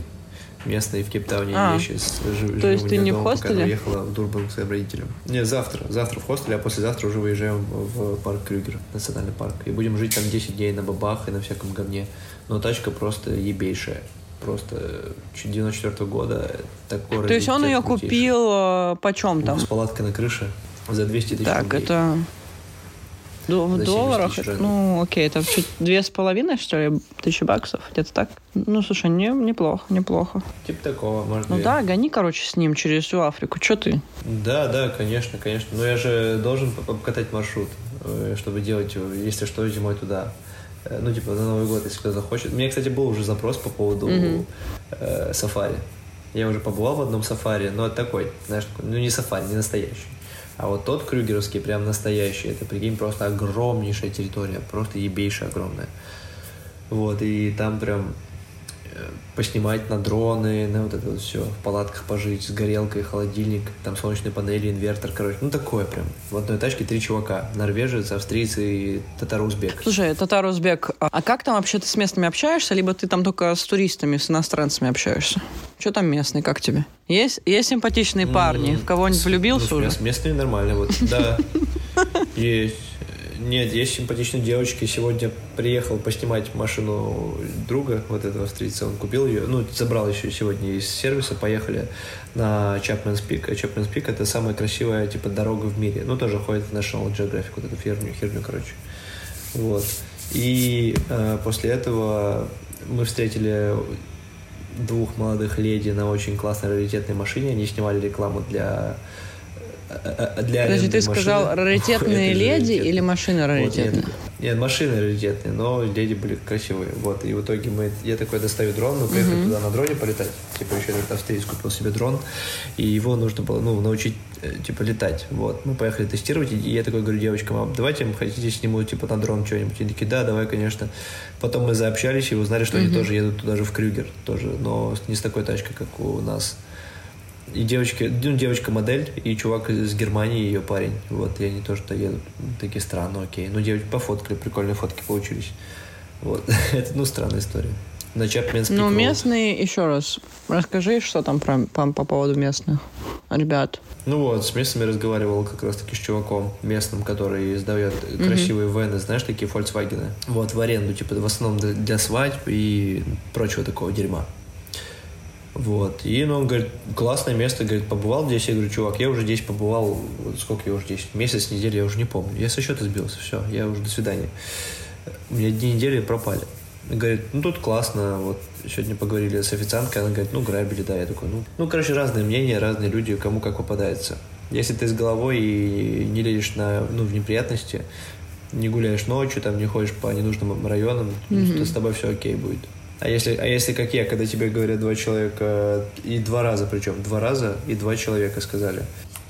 Местной в Кейптауне. А. Я сейчас живу То есть ты не в дома, пока хостеле? она уехала в Дурбан к своим родителям. Не, завтра. Завтра в хостеле, а послезавтра уже выезжаем в парк Крюгер, национальный парк. И будем жить там 10 дней на бабах и на всяком говне. Но тачка просто ебейшая. Просто э, 94 года. Такой То есть он ее купил э, почем там? С палаткой на крыше за 200 тысяч Так, рублей. это в За 70 долларах, ну, окей, это две с половиной, что ли, тысячи баксов, где-то так. Ну, слушай, не, неплохо, неплохо. Типа такого, может Ну быть. да, гони, короче, с ним через всю Африку. Че ты? Да, да, конечно, конечно. Но я же должен по- покатать маршрут, э, чтобы делать, если что, зимой туда. Э, ну, типа, на Новый год, если кто захочет. У меня, кстати, был уже запрос по поводу mm-hmm. э, сафари. Я уже побывал в одном сафари, но такой, знаешь, ну не сафари, не настоящий. А вот тот крюгеровский прям настоящий, это, прикинь, просто огромнейшая территория, просто ебейшая огромная. Вот, и там прям поснимать на дроны, на вот это вот все, в палатках пожить, с горелкой, холодильник, там солнечные панели, инвертор, короче, ну такое прям. В одной тачке три чувака, норвежец, австриец и татар-узбек. Слушай, татар-узбек, а как там вообще ты с местными общаешься, либо ты там только с туристами, с иностранцами общаешься? Что там местные, как тебе? Есть, есть симпатичные парни? В кого-нибудь влюбился ну, уже? С местными нормально, вот, да. Есть. Нет, есть симпатичные девочки. Сегодня приехал поснимать машину друга, вот этого австрийца. Он купил ее, ну, забрал еще сегодня из сервиса. Поехали на Чапменс Пик. Чапменс Пик — это самая красивая, типа, дорога в мире. Ну, тоже ходит в National Geographic, вот эту херню, херню короче. Вот. И э, после этого мы встретили двух молодых леди на очень классной раритетной машине. Они снимали рекламу для для Подожди, ты сказал раритетные леди или машины раритетные? Вот, нет, нет, машины раритетные, но леди были красивые. Вот, и в итоге мы, я такой достаю дрон, мы поехали uh-huh. туда на дроне полетать. Типа еще этот австриец купил себе дрон, и его нужно было, ну, научить, э, типа, летать. Вот, мы поехали тестировать, и я такой говорю девочкам, а давайте, хотите, сниму, типа, на дрон что-нибудь? Они такие, да, давай, конечно. Потом мы заобщались и узнали, что uh-huh. они тоже едут туда же в Крюгер, тоже, но не с такой тачкой, как у нас и девочки, ну, девочка-модель, и чувак из Германии, ее парень. Вот, и они тоже туда едут. Такие странно, окей. Ну, девочки пофоткали, прикольные фотки получились. Вот. Это, ну, странная история. На Чапменский Ну, местные, еще раз, расскажи, что там про, по, по поводу местных ребят. Ну вот, с местными разговаривал как раз-таки с чуваком местным, который издает mm-hmm. красивые вены, знаешь, такие Volkswagen. Вот, в аренду, типа, в основном для, для свадьб и прочего такого дерьма. Вот. И ну, он говорит, классное место, говорит, побывал здесь. Я говорю, чувак, я уже здесь побывал, сколько я уже здесь, месяц, неделю, я уже не помню. Я со счета сбился, все, я уже до свидания. У меня дни недели пропали. Говорит, ну тут классно, вот сегодня поговорили с официанткой, она говорит, ну грабили, да, я такой, ну, ну короче, разные мнения, разные люди, кому как попадается. Если ты с головой и не лезешь на, ну, в неприятности, не гуляешь ночью, там не ходишь по ненужным районам, mm-hmm. то с тобой все окей будет. А если, а если как я, когда тебе говорят два человека, и два раза причем, два раза и два человека сказали,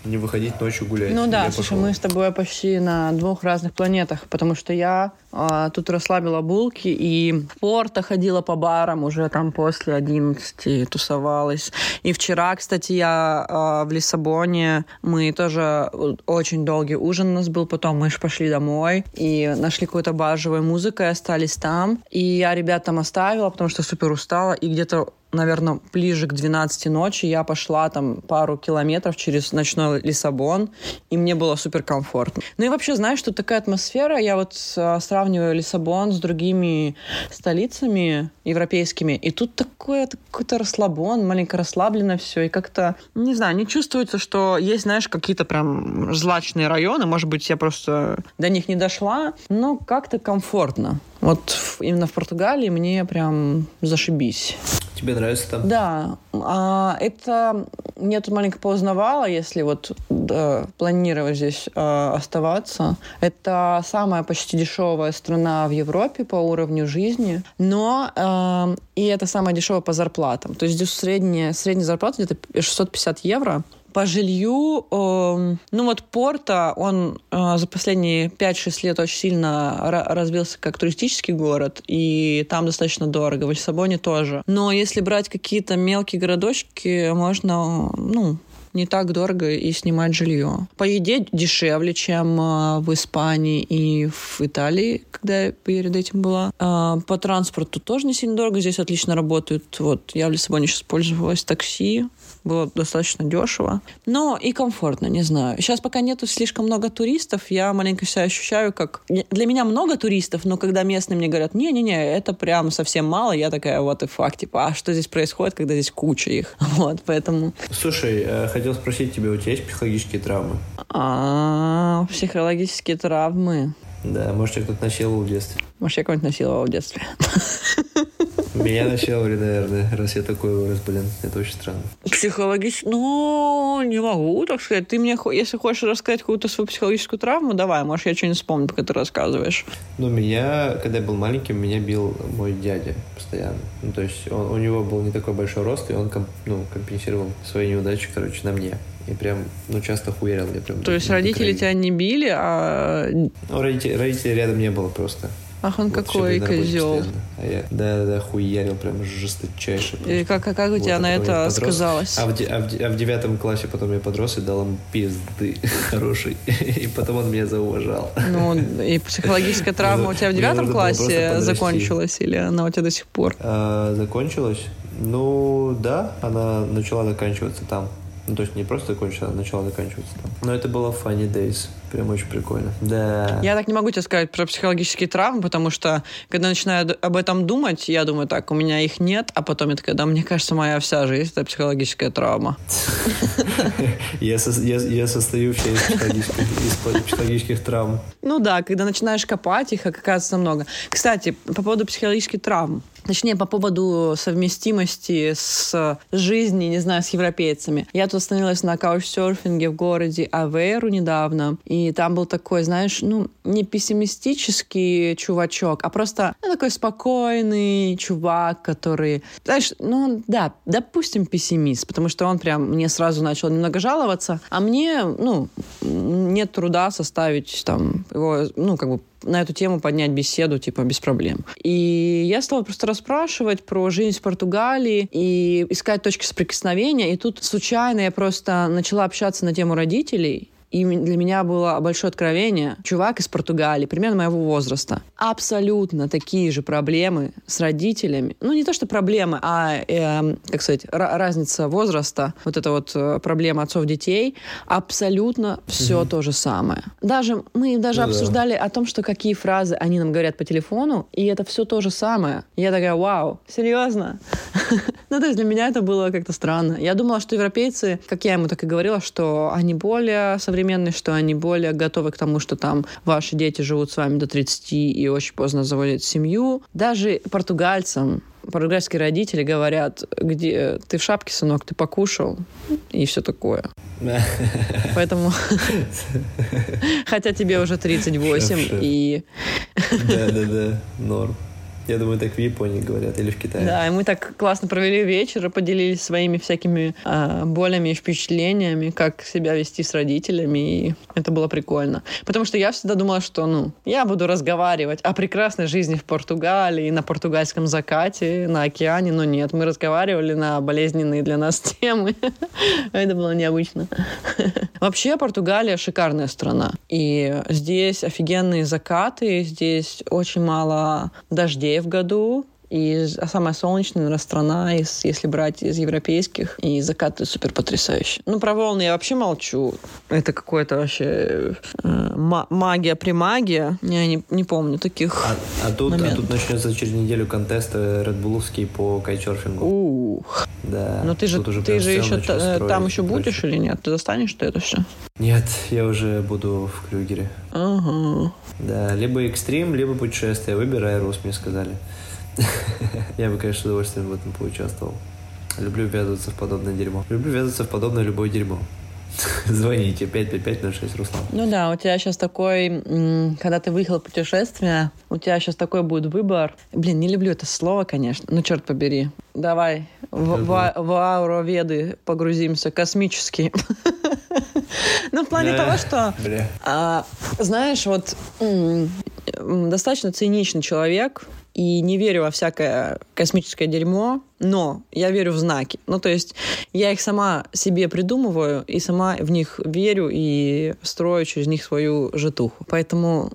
не выходить ночью гулять. Ну да, слушай, пошел. мы с тобой почти на двух разных планетах, потому что я а, тут расслабила булки и в Порто ходила по барам уже там после 11 тусовалась. И вчера, кстати, я а, в Лиссабоне, мы тоже очень долгий ужин у нас был, потом мы же пошли домой и нашли какую-то бар живой музыкой, остались там. И я ребят там оставила, потому что супер устала, и где-то наверное, ближе к 12 ночи я пошла там пару километров через ночной Лиссабон, и мне было супер комфортно. Ну и вообще, знаешь, тут такая атмосфера, я вот а, сравниваю Лиссабон с другими столицами европейскими, и тут такое какой-то расслабон, маленько расслаблено все, и как-то, не знаю, не чувствуется, что есть, знаешь, какие-то прям злачные районы, может быть, я просто до них не дошла, но как-то комфортно. Вот именно в Португалии мне прям зашибись. Тебе нравится там? Да. А, это мне тут маленько поузнавала, если вот да, планировать здесь а, оставаться. Это самая почти дешевая страна в Европе по уровню жизни, но а, и это самая дешевая по зарплатам. То есть здесь средняя, средняя зарплата где-то 650 евро. По жилью, э, ну вот Порто, он э, за последние 5-6 лет очень сильно развился как туристический город, и там достаточно дорого, в Лиссабоне тоже. Но если брать какие-то мелкие городочки, можно, ну, не так дорого и снимать жилье. По еде дешевле, чем э, в Испании и в Италии, когда я перед этим была. Э, по транспорту тоже не сильно дорого. Здесь отлично работают. Вот я в Лиссабоне сейчас пользовалась такси было достаточно дешево. Но и комфортно, не знаю. Сейчас пока нету слишком много туристов, я маленько себя ощущаю как... Для меня много туристов, но когда местные мне говорят, не-не-не, это прям совсем мало, я такая, вот и факт, типа, а что здесь происходит, когда здесь куча их? Вот, поэтому... Слушай, э, хотел спросить тебя, у тебя есть психологические травмы? А, психологические травмы. Да, может, тебя кто-то насиловал в детстве. Может, я кого-нибудь насиловал в детстве. Меня начали, наверное, раз я такой вырос, блин. Это очень странно. Психологически... Ну, не могу так сказать. Ты мне, если хочешь рассказать какую-то свою психологическую травму, давай, может, я что-нибудь вспомню, пока ты рассказываешь. Ну, меня, когда я был маленьким, меня бил мой дядя постоянно. Ну, то есть он, у него был не такой большой рост, и он ну, компенсировал свои неудачи, короче, на мне. И прям, ну, часто хуярил. Я прям, То есть родители тебя не били, а... Ну, родителей, родителей рядом не было просто. Ах, он вот какой козел. А я, да, да, хуярил прям жесточайше. И как, как, как у тебя вот, на это сказалось? А в, а, в, а в девятом классе потом я подрос и дал ему пизды хороший. И потом он меня зауважал. Ну, и психологическая травма у тебя в девятом классе закончилась или она у тебя до сих пор? А, закончилась? Ну, да, она начала заканчиваться там. Ну, то есть не просто закончилось, а начало заканчиваться там. Но это было funny days. Прям очень прикольно. Да. Я так не могу тебе сказать про психологические травмы, потому что, когда начинаю об этом думать, я думаю, так, у меня их нет, а потом я такая, да, мне кажется, моя вся жизнь — это психологическая травма. Я состою вообще из психологических травм. Ну да, когда начинаешь копать, их оказывается много. Кстати, по поводу психологических травм. Точнее, по поводу совместимости с жизнью, не знаю, с европейцами. Я тут остановилась на каучсерфинге в городе Аверу недавно, и там был такой, знаешь, ну, не пессимистический чувачок, а просто ну, такой спокойный чувак, который, знаешь, ну, да, допустим, пессимист, потому что он прям мне сразу начал немного жаловаться, а мне, ну, нет труда составить там его, ну, как бы на эту тему поднять беседу, типа, без проблем. И я стала просто расспрашивать про жизнь в Португалии и искать точки соприкосновения. И тут случайно я просто начала общаться на тему родителей. И для меня было большое откровение. Чувак из Португалии, примерно моего возраста. Абсолютно такие же проблемы с родителями. Ну, не то, что проблемы, а, э, как сказать, разница возраста. Вот эта вот э, проблема отцов-детей. Абсолютно все угу. то же самое. Даже мы даже ну, обсуждали да. о том, что какие фразы они нам говорят по телефону, и это все то же самое. Я такая, вау, серьезно? ну, то есть для меня это было как-то странно. Я думала, что европейцы, как я ему так и говорила, что они более современные, что они более готовы к тому, что там ваши дети живут с вами до 30 и очень поздно заводят семью. Даже португальцам португальские родители говорят, где ты в шапке, сынок, ты покушал, и все такое. Поэтому, хотя тебе уже 38, и... Да-да-да, норм. Я думаю, так в Японии говорят или в Китае. Да, и мы так классно провели вечер и поделились своими всякими э, болями и впечатлениями, как себя вести с родителями, и это было прикольно. Потому что я всегда думала, что, ну, я буду разговаривать о прекрасной жизни в Португалии, на португальском закате, на океане, но нет, мы разговаривали на болезненные для нас темы. Это было необычно. Вообще, Португалия шикарная страна. И здесь офигенные закаты, здесь очень мало дождей, в году, и самая солнечная страна, из, если брать из европейских, и закаты супер потрясающие. Ну, про волны я вообще молчу. Это какое-то вообще э, магия при магия. Я не, не помню таких а, а, тут, а тут начнется через неделю контест редбуловский по кайтсерфингу. Ух. Да. Но ты же, ты же еще там еще будешь или нет? Ты достанешь ты это все? Нет, я уже буду в Крюгере. Ага. Да, либо экстрим, либо путешествие. Выбирай, Рус, мне сказали. Я бы, конечно, с удовольствием в этом поучаствовал. Люблю ввязываться в подобное дерьмо. Люблю ввязываться в подобное любое дерьмо. Звоните 55506 Руслан. Ну да, у тебя сейчас такой, когда ты выехал в путешествие, у тебя сейчас такой будет выбор. Блин, не люблю это слово, конечно, ну черт побери. Давай в, в, в ауроведы погрузимся, космические. Ну, в плане того, что, а, знаешь, вот достаточно циничный человек, и не верю во всякое космическое дерьмо, но я верю в знаки. Ну, то есть я их сама себе придумываю и сама в них верю и строю через них свою житуху. Поэтому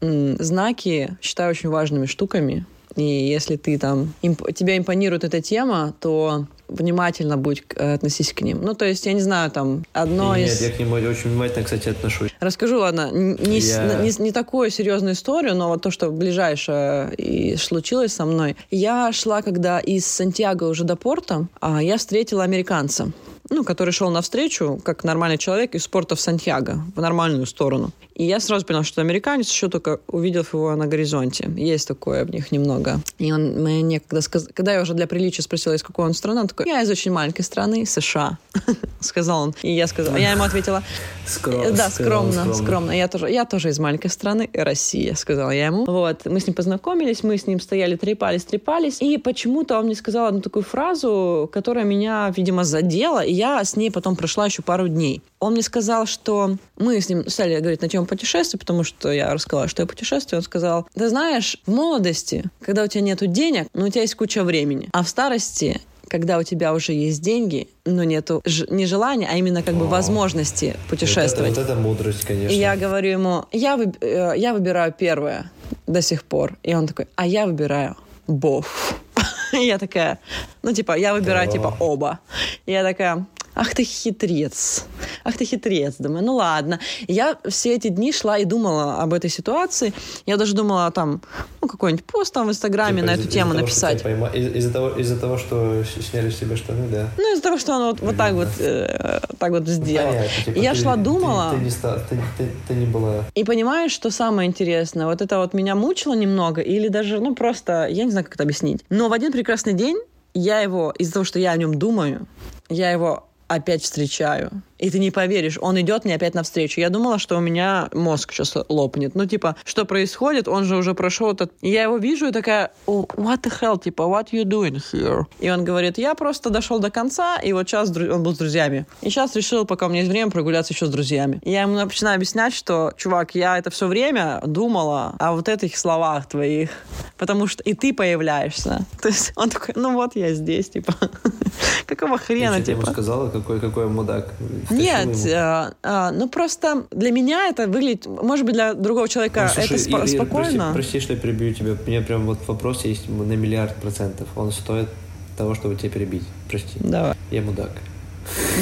знаки считаю очень важными штуками. И если ты там, имп, тебя импонирует эта тема, то внимательно будь э, относись к ним. Ну, то есть, я не знаю, там, одно Нет, из... я к ним очень внимательно, кстати, отношусь. Расскажу, ладно, не, я... не, не такую серьезную историю, но вот то, что ближайшее и случилось со мной. Я шла, когда из Сантьяго уже до порта, а я встретила американца. ну, который шел навстречу, как нормальный человек, из спорта в Сантьяго, в нормальную сторону. И я сразу поняла, что американец, еще только увидев его на горизонте. Есть такое в них немного. И он мне когда, сказ... когда я уже для приличия спросила, из какой он страны, он такой, я из очень маленькой страны, США, сказал он. И я сказала, я ему ответила, Скромно. да, скромно, скромно. Я тоже, я тоже из маленькой страны, Россия, сказала я ему. Вот, мы с ним познакомились, мы с ним стояли, трепались, трепались. И почему-то он мне сказал одну такую фразу, которая меня, видимо, задела, и я с ней потом прошла еще пару дней. Он мне сказал, что мы с ним стали говорить на тему путешествий, потому что я рассказала, что я путешествую. Он сказал, ты знаешь, в молодости, когда у тебя нету денег, но у тебя есть куча времени, а в старости когда у тебя уже есть деньги, но нету не желания, а именно как бы возможности путешествовать. Вот это, вот это мудрость, конечно. И я говорю ему, я, выб- э, я выбираю первое до сих пор. И он такой, а я выбираю Бов. Я такая, ну типа, я выбираю О. типа оба. И я такая, ах ты хитрец, ах ты хитрец. Думаю, ну ладно. Я все эти дни шла и думала об этой ситуации. Я даже думала там, ну какой-нибудь пост там в Инстаграме Типа на из- эту из-за тему того, написать. пойма- из- Из-за того, из-за того, что сняли с себя штаны, да. Ну, из-за того, что он вот, вот так вот, э, так вот сделал. Понятно, типа, И я ты- шла, ты- думала. Ты, не ста- ты, ты- ты не была... И понимаешь, что самое интересное? Вот это вот меня мучило немного, или даже, ну, просто, я не знаю, как это объяснить. Но в один прекрасный день я его, из-за того, что я о нем думаю, я его опять встречаю. И ты не поверишь, он идет мне опять навстречу. Я думала, что у меня мозг сейчас лопнет. Ну, типа, что происходит? Он же уже прошел этот... Я его вижу и такая, «О, what the hell, типа, what you doing here? И он говорит, я просто дошел до конца, и вот сейчас дру- он был с друзьями. И сейчас решил, пока у меня есть время, прогуляться еще с друзьями. И я ему начинаю объяснять, что, чувак, я это все время думала о вот этих словах твоих, потому что и ты появляешься. То есть он такой, ну вот я здесь, типа, какого хрена, Ты что ему типа. сказала, какой, какой мудак? Нет, э, э, ну просто для меня это выглядит, может быть, для другого человека Ну, слушай, это спо- Ир, спокойно. Прости, прости, что я перебью тебя. У меня прям вот вопрос есть на миллиард процентов. Он стоит того, чтобы тебя перебить. Прости. Давай. Я мудак.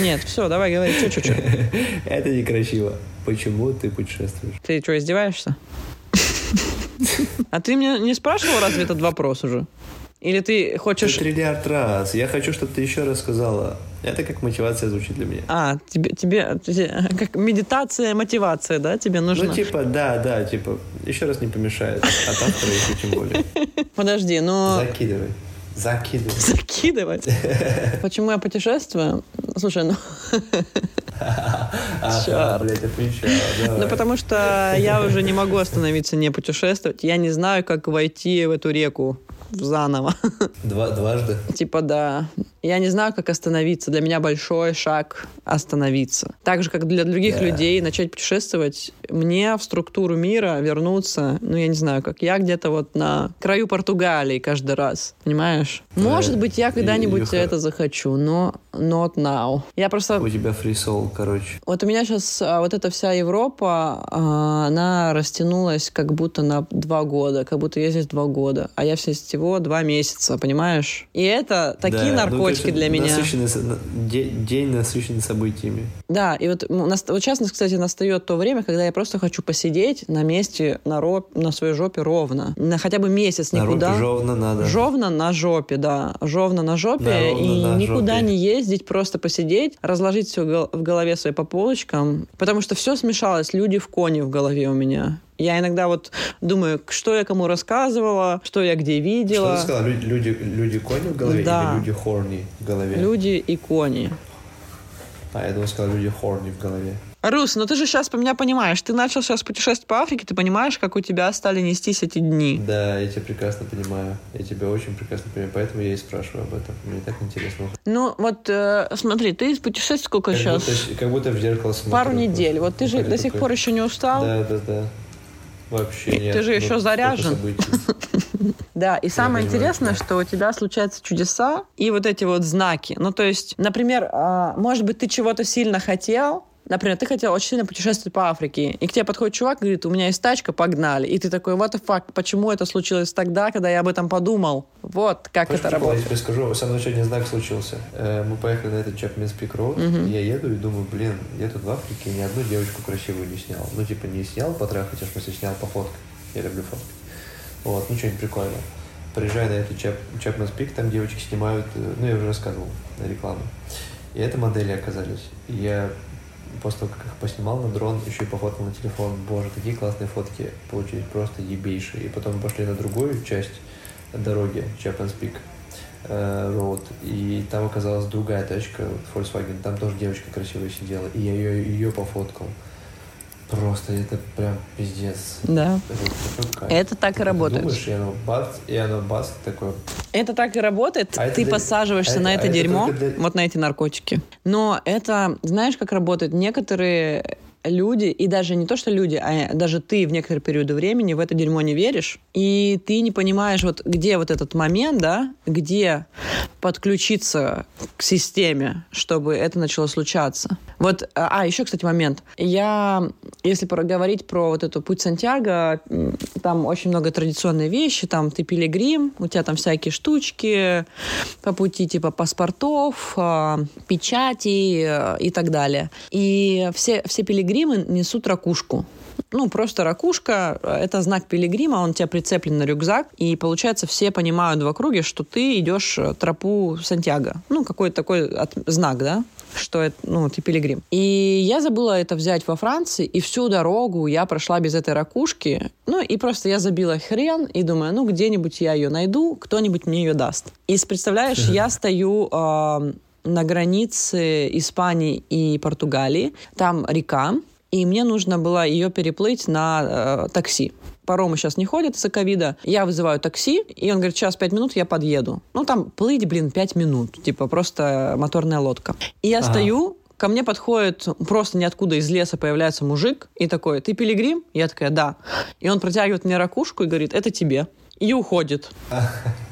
Нет, все, давай говори, что, что, что. Это некрасиво. Почему ты путешествуешь? Ты что, издеваешься? А ты мне не спрашивал разве этот вопрос уже? Или ты Ты хочешь... триллиард раз. Я хочу, чтобы ты еще раз сказала. Это как мотивация звучит для меня. А, тебе, тебе, тебе- как медитация, мотивация, да, тебе нужно? Ну, типа, да, да, типа, еще раз не помешает. А там второй тем более. Подожди, но... Закидывай. Закидывай. Закидывать. Почему я путешествую? Слушай, ну... Ага, блядь, отвечал. Ну, потому что я уже не могу остановиться не путешествовать. Я не знаю, как войти в эту реку заново. Два, дважды. Типа, да. Я не знаю, как остановиться. Для меня большой шаг остановиться. Так же, как для других Да. людей начать путешествовать, мне в структуру мира вернуться, ну, я не знаю, как я где-то вот на краю Португалии каждый раз. Понимаешь? Может быть, я когда-нибудь это захочу, но not now. Я просто... У тебя soul, короче. Вот у меня сейчас вот эта вся Европа, а, она растянулась как будто на два года, как будто я здесь два года, а я всего два месяца, понимаешь? И это такие Да, ну, наркотики конечно, для меня. насыщенный день насыщенный событиями. Да, и вот, нас- вот сейчас, кстати, настает то время, когда я просто хочу посидеть на месте, на, ро- на своей жопе ровно. На хотя бы месяц На никуда. руки жовно надо. Жовно на жопе, да. Жовно на жопе. Да, ровно и на никуда жопе. не ездить, просто посидеть, разложить все в голове своей по полочкам. Потому что все смешалось. Люди в коне в голове у меня. Я иногда вот думаю, что я кому рассказывала, что я где Что видела. ты сказала? Люди, люди, люди кони в голове Да. или люди хорни в голове? Люди и кони. А, я думал, сказал, люди хорни в голове. Рус, ну ты же сейчас меня понимаешь. Ты начал сейчас путешествовать по Африке, ты понимаешь, как у тебя стали нестись эти дни. Да, я тебя прекрасно понимаю. Я тебя очень прекрасно понимаю, поэтому я и спрашиваю об этом. Мне так интересно. Ну, вот э, смотри, ты из путешествий сколько Как сейчас? будто, как будто в зеркало смотрю. Пару недель. Вот ты же до сих такой- пор еще не устал. Да, да, да. Вообще Ты- нет. ты же Ну, еще столько заряжен. Да, и самое интересное, да. что у тебя случаются чудеса и вот эти вот знаки. Ну, то есть, например, а, может быть, ты чего-то сильно хотел, Например, ты хотел очень сильно путешествовать по Африке, и к тебе подходит чувак и говорит, у меня есть тачка, погнали. И ты такой, what the fuck, почему это случилось тогда, когда я об этом подумал? Вот как Хочешь это прикол? Я работает. тебе скажу, со мной сегодня знак случился. Э, Мы поехали на этот Peak Road, и я еду и думаю, блин, я тут в Африке ни одну девочку красивую не снял. Ну, типа, не снял потрахать, а в смысле снял пофоткать. Я люблю фоткать. Вот, ну, что-нибудь прикольное. Приезжаю на эту Chap- Chapman's Peak, там девочки снимают, э, ну, я уже рассказывал рекламу. И это модели оказались. И я после того, как их поснимал на дрон, еще и пофоткал на телефон. Боже, какие классные фотки получились, просто ебейшие. И потом мы пошли на другую часть дороги, Peak э, Road, и там оказалась другая тачка, Volkswagen, там тоже девочка красивая сидела, и я ее, ее пофоткал. Просто это прям пиздец. Да. Это, это так Ты и работает. Думаешь, и оно бац, и оно бац, такое. Это так и работает. А это Ты для- посаживаешься а на это- это а это дерьмо, для- вот на эти наркотики. Но это, знаешь, как работает? Некоторые люди, и даже не то, что люди, а даже ты в некоторые периоды времени в это дерьмо не веришь, и ты не понимаешь, вот где вот этот момент, да, где подключиться к системе, чтобы это начало случаться. Вот, а, еще, кстати, момент. Я, если говорить про вот эту путь Сантьяго, там очень много традиционной вещи, там ты пилигрим, у тебя там всякие штучки по пути типа паспортов, а, печати э, и так далее. И все, все пилигримы несут ракушку. Ну, просто ракушка – это знак пилигрима, он у тебя прицеплен на рюкзак, и, получается, все понимают в округе, что ты идешь э, тропу Сантьяго. Ну, какой-то такой от- знак, да? что это, ну, ты пилигрим. И я забыла это взять во Франции, и всю дорогу я прошла без этой ракушки. Ну, и просто я забила хрен, и думаю, ну, где-нибудь я ее найду, кто-нибудь мне ее даст. И представляешь, я стою на границе Испании и Португалии, там река, и мне нужно было ее переплыть на э, такси. Паромы сейчас не ходят из-за ковида. Я вызываю такси, и он говорит, сейчас пять минут, я подъеду. Ну, там плыть, блин, пять минут. Типа просто моторная лодка. И я Ага. стою, ко мне подходит просто ниоткуда из леса появляется мужик и такой, ты пилигрим? Я такая, да. И он протягивает мне ракушку и говорит, это тебе. И уходит.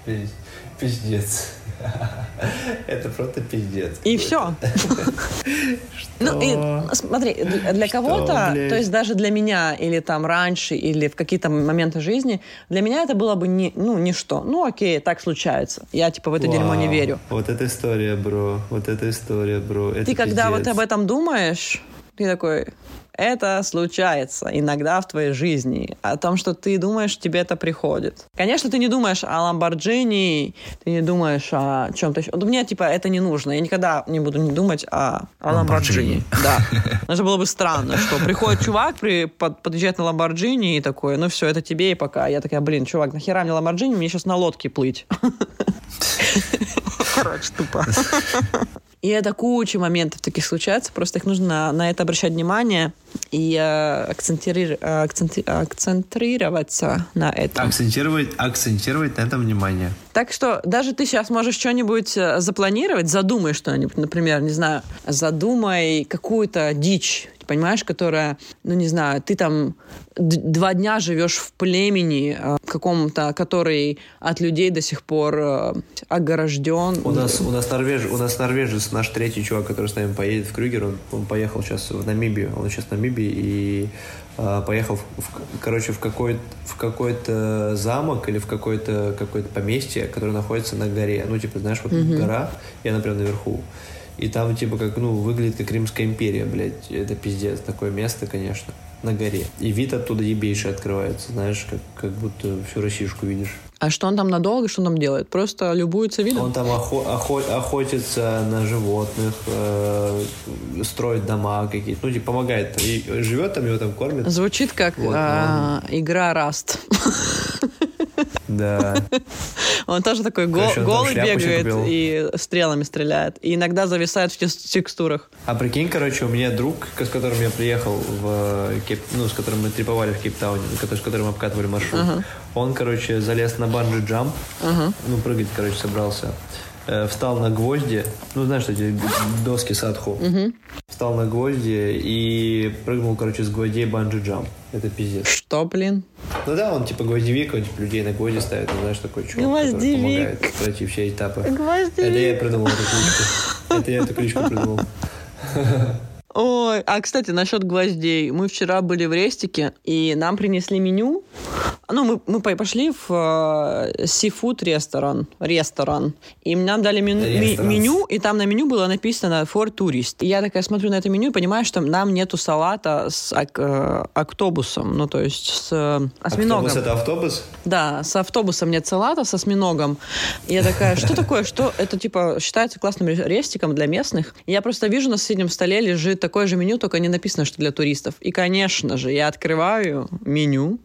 Пиз- Пиздец. Это просто пиздец. И все. Ну, и смотри, для кого-то, то есть даже для меня, или там раньше, или в какие-то моменты жизни, для меня это было бы не, ну, ничто. Ну, окей, так случается. Я, типа, в это дерьмо не верю. Вот эта история, бро. Вот эта история, бро. Ты когда вот об этом думаешь, ты такой, это случается иногда в твоей жизни. О том, что ты думаешь, тебе это приходит. Конечно, ты не думаешь о Ламборджини, ты не думаешь о чем-то еще. Вот мне, типа, это не нужно. Я никогда не буду не думать о, о Ламборджини. Да. Это было бы странно, что приходит чувак, при, под- подъезжает на Ламборджини и такой, ну все, это тебе и пока. Я такая, блин, чувак, нахера мне Ламборджини, мне сейчас на лодке плыть. Короче, тупо. И это куча моментов таких случается, просто их нужно на, это обращать внимание и э, акцентири- э, акцентри- акцентрироваться на этом. Акцентировать, акцентировать на этом внимание. Так что даже ты сейчас можешь что-нибудь э, запланировать, задумай что-нибудь, например, не знаю, задумай какую-то дичь, понимаешь, которая, ну не знаю, ты там два дня живешь в племени э, каком-то, который от людей до сих пор э, огражден. У нас, у нас, норвеж, у нас норвежец, наш третий чувак, который с нами поедет в Крюгер, он, он поехал сейчас в Намибию, он сейчас в Намибии и а, поехал, в, в- короче, в какой в какой-то замок или в какое-то какое-то поместье, которое находится на горе. Ну, типа, знаешь, вот гора, и она прям наверху. И там, типа, как, ну, выглядит как Римская империя, блядь. Это пиздец. Такое место, конечно, на горе. И вид оттуда ебейший открывается, знаешь, как, как будто всю Россишку видишь. А что он там надолго, что он там делает? Просто любуется видом? Он там охо- охо- охотится на животных, э, строит дома какие-то, ну, типа, помогает. И живет там, его там кормят. Звучит как Вот, а, игра Раст. Да. Он тоже такой го- Короче, голый бегает купил. и стрелами стреляет. И иногда зависает в текст- текстурах. А прикинь, короче, у меня друг, с которым я приехал в э, Кейп, ну, с которым мы триповали в Кейптауне, с которым обкатывали маршрут, он, короче, залез на банджи-джамп, ну, прыгать, короче, собрался, э, встал на гвозди, ну, знаешь, эти доски садху, встал на гвозди и прыгнул, короче, с гвоздей банджи-джамп. Это пиздец. Что, блин? Ну да, он типа гвоздевик, он типа людей на гвозди ставит, ну, знаешь, такой чувак, который помогает пройти все этапы. Гвоздевик. Это я придумал эту кличку. Это я эту кличку придумал. Ой, а, кстати, насчет гвоздей. Мы вчера были в Рестике, и нам принесли меню. Ну, мы, мы пошли в сифуд э, ресторан, ресторан, и нам дали меню, меню, и там на меню было написано for tourist. И я такая смотрю на это меню и понимаю, что нам нету салата с ак, э, автобусом, ну, то есть с э, осьминогом. Автобус — это автобус? Да, с автобусом нет салата, с осьминогом. И я такая, что такое, что это, типа, считается классным рестиком для местных? Я просто вижу на соседнем столе лежит такое же меню, только не написано, что для туристов. И, конечно же, я открываю меню,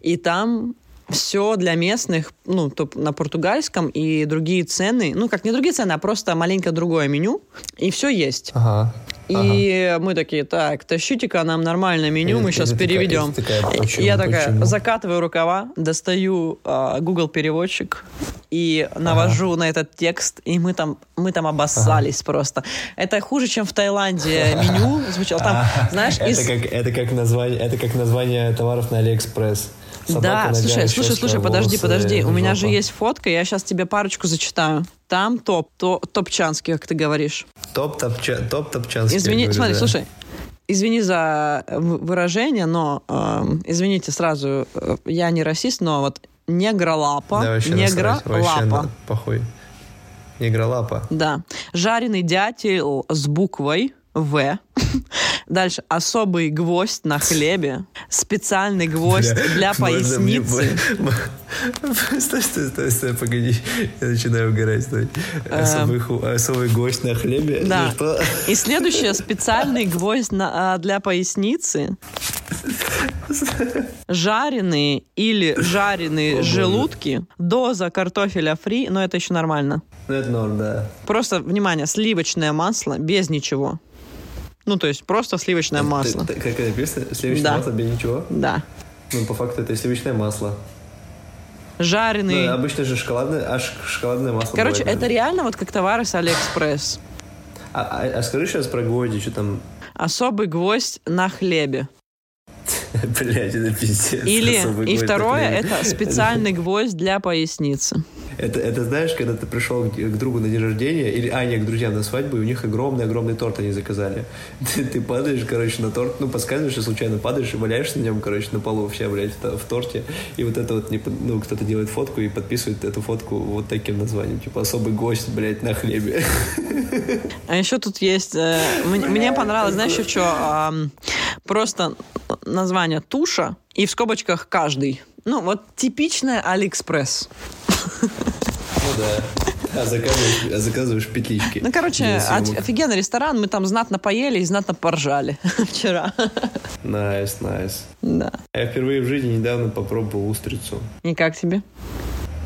и там все для местных, ну, то на португальском и другие цены. Ну, как не другие цены, а просто маленько другое меню. И все есть. Ага. И ага. мы такие, так, тащите-ка нам нормальное меню, это, мы сейчас переведем. Такая, почему, я такая, почему? закатываю рукава, достаю э, Google переводчик и навожу ага. на этот текст, и мы там, мы там обоссались ага. просто. Это хуже, чем в Таиланде меню звучало. Там, знаешь, это, из... как, это, как название, это как название товаров на Алиэкспресс. Да, слушай, слушай, слушай, подожди, подожди. У меня же есть фотка, я сейчас тебе парочку зачитаю. Там топ, то, топчанский, как ты говоришь. Топ, топча, топ топчанский. Извини, говорю, смотри, да. слушай. Извини за выражение, но э, извините сразу, э, я не расист, но вот негролапа, да, негролапа. Похуй. Негролапа. Да. Жареный дятел с буквой В. Дальше. Особый гвоздь на хлебе. Специальный гвоздь Бля, для поясницы. Стой, стой, стой, стой, погоди. Я начинаю угорать. Стой. Эм. Особый, особый гвоздь на хлебе? Да. И следующее. Специальный гвоздь на, а, для поясницы. Жареные или жареные О, желудки. Доза картофеля фри, но это еще нормально. Ну, это норм, да. Просто, внимание, сливочное масло без ничего. Ну, то есть просто сливочное масло. Ты, ты, как это написано? Сливочное да. масло без ничего? Да. Ну, по факту это сливочное масло. Жареный. Ну, обычно же шоколадное, аж шоколадное масло. Короче, бывает, это реально вот как товары с Алиэкспресс. А, а, а скажи сейчас про гвозди, что там? Особый гвоздь на хлебе. Блять, это пиздец. Или, и второе, это специальный гвоздь для поясницы. Это, это знаешь, когда ты пришел к, к другу на день рождения, или, а, нет, к друзьям на свадьбу, и у них огромный-огромный торт они заказали. Ты, ты падаешь, короче, на торт, ну, подскальзываешь и случайно падаешь, и валяешься на нем, короче, на полу вообще, блядь, в, в торте. И вот это вот, не, ну, кто-то делает фотку и подписывает эту фотку вот таким названием, типа, особый гость, блядь, на хлебе. А еще тут есть, э, мне понравилось, знаешь, еще что, э, просто название туша и в скобочках каждый. Ну, вот типичная Алиэкспресс. Ну да. А заказываешь, а заказываешь петлички. Ну, короче, офигенный ресторан. Мы там знатно поели и знатно поржали вчера. Nice, nice, nice. Nice. Да. Я впервые в жизни недавно попробовал устрицу. И как тебе?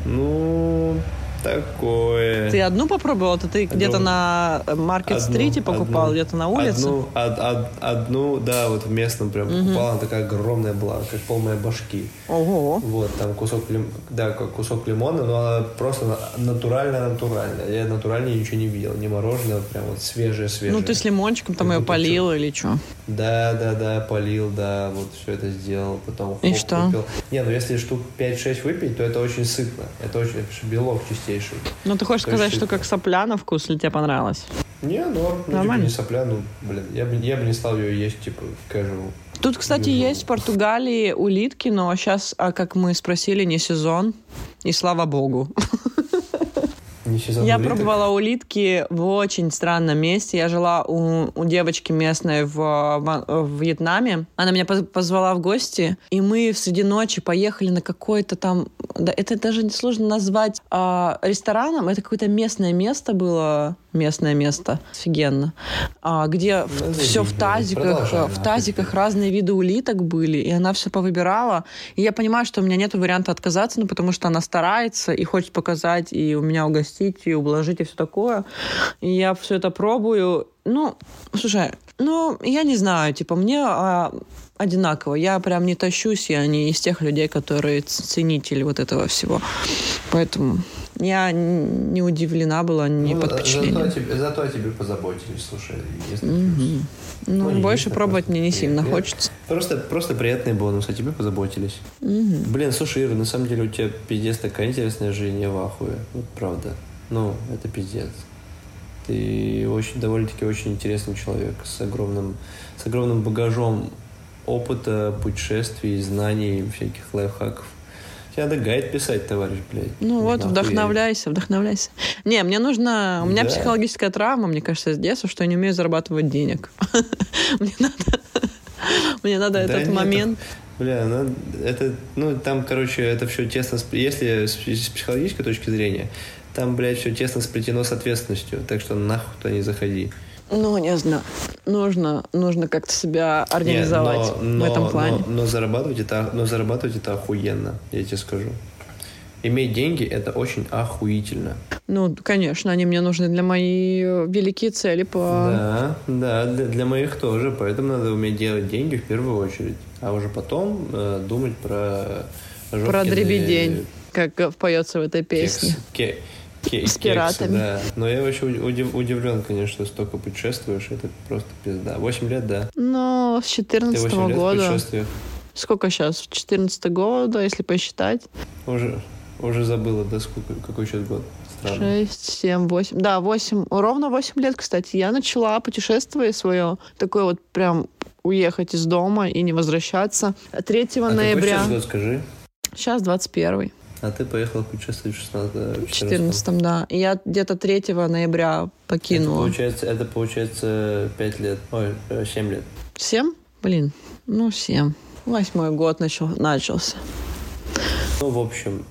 Ну, такое. Ты одну попробовал? Это ты где-то на Маркет-стрите покупал, где-то на улице? Одну, од, од, одну, да, вот в местном прям угу. покупал. Она такая огромная была, как полная башки. Ого. Вот, там кусок, лим, да, кусок лимона, но она просто натуральная-натуральная. Я натуральнее ничего не видел. Не мороженое, прям вот свежее-свежее. Ну, ты с лимончиком там ее полил или что? Да, да, да, полил, да, вот все это сделал. Потом И что? Выпил. Не, ну если штук 5-6 выпить, то это очень сытно. Это очень белок чистее чистейший. Ну, ты хочешь сказать, что как сопля на вкус, или тебе понравилось? Не, норм. Ну, Нормально. Типа, не сопля, ну, блин, я бы, я бы не стал ее есть, типа, casual. Тут, кстати, Вижу. есть в Португалии улитки, но сейчас, а как мы спросили, не сезон. И слава богу. Я пробовала улитки в очень странном месте. Я жила у, у девочки местной в, в, в Вьетнаме. Она меня позвала в гости, и мы среди ночи поехали на какой-то там... Да, это даже сложно назвать а, рестораном. Это какое-то местное место было местное место, офигенно, а, где ну, все в тазиках, в тазиках разные виды улиток были, и она все повыбирала. И я понимаю, что у меня нет варианта отказаться, ну, потому что она старается и хочет показать, и у меня угостить, и ублажить, и все такое. И я все это пробую. Ну, слушай, ну, я не знаю, типа, мне а, одинаково. Я прям не тащусь, я не из тех людей, которые ценители вот этого всего. Поэтому я не удивлена была, не ну, под впечатлением. Зато, тебе, зато о тебе позаботились, слушай. Если угу. Ну, ну, больше пробовать мне не сильно приятно. хочется. Просто, просто приятный бонус, о тебе позаботились. Угу. Блин, слушай, Ира, на самом деле у тебя пиздец такая интересная жизнь, я в ахуе. Вот правда. Ну, это пиздец. Ты очень, довольно-таки очень интересный человек с огромным, с огромным багажом опыта, путешествий, знаний, всяких лайфхаков. Тебе надо гайд писать, товарищ, блядь. Ну вот, Нахуй. вдохновляйся, вдохновляйся. Не, мне нужно... У меня Да. психологическая травма, мне кажется, с детства, что я не умею зарабатывать денег. Мне надо... Мне надо этот момент... Бля, ну это, ну там, короче, это все тесно, если с, с психологической точки зрения, там, блядь, все тесно сплетено с ответственностью, так что нахуй туда не заходи. Ну, не знаю. Нужно, нужно как-то себя Не, организовать но- в этом плане. Но, но зарабатывать это, но зарабатывать это охуенно, я тебе скажу. Иметь деньги это очень охуительно. Ну, конечно, они мне нужны для моей э, великие цели по... Да, да, для, для моих тоже, поэтому надо уметь делать деньги в первую очередь, а уже потом э, думать про Про жопкины дребедень, как поется в этой кекс- песне. ке- ке- С кексы, пиратами. да. Но я вообще удив- удивлен, конечно, столько путешествуешь, это просто пизда. Восемь лет, да? Ну, с Ты 14 восемь лет в года. Сколько сейчас? 14 года, если посчитать. Уже, уже забыла, да, сколько, какой сейчас год. Странно. 6, 7, 8. Да, 8. Ровно 8 лет, кстати. Я начала путешествие свое. Такое вот прям уехать из дома и не возвращаться. 3 А какой ноября. сейчас год, скажи? Сейчас 21. А ты поехала путешествовать в 16 В 14 да. И я где-то 3 ноября Это покинула. получается, это получается 5 лет, ой, 7 лет. 7? Блин, ну 7. Восьмой год начал, начался. Ну, в общем,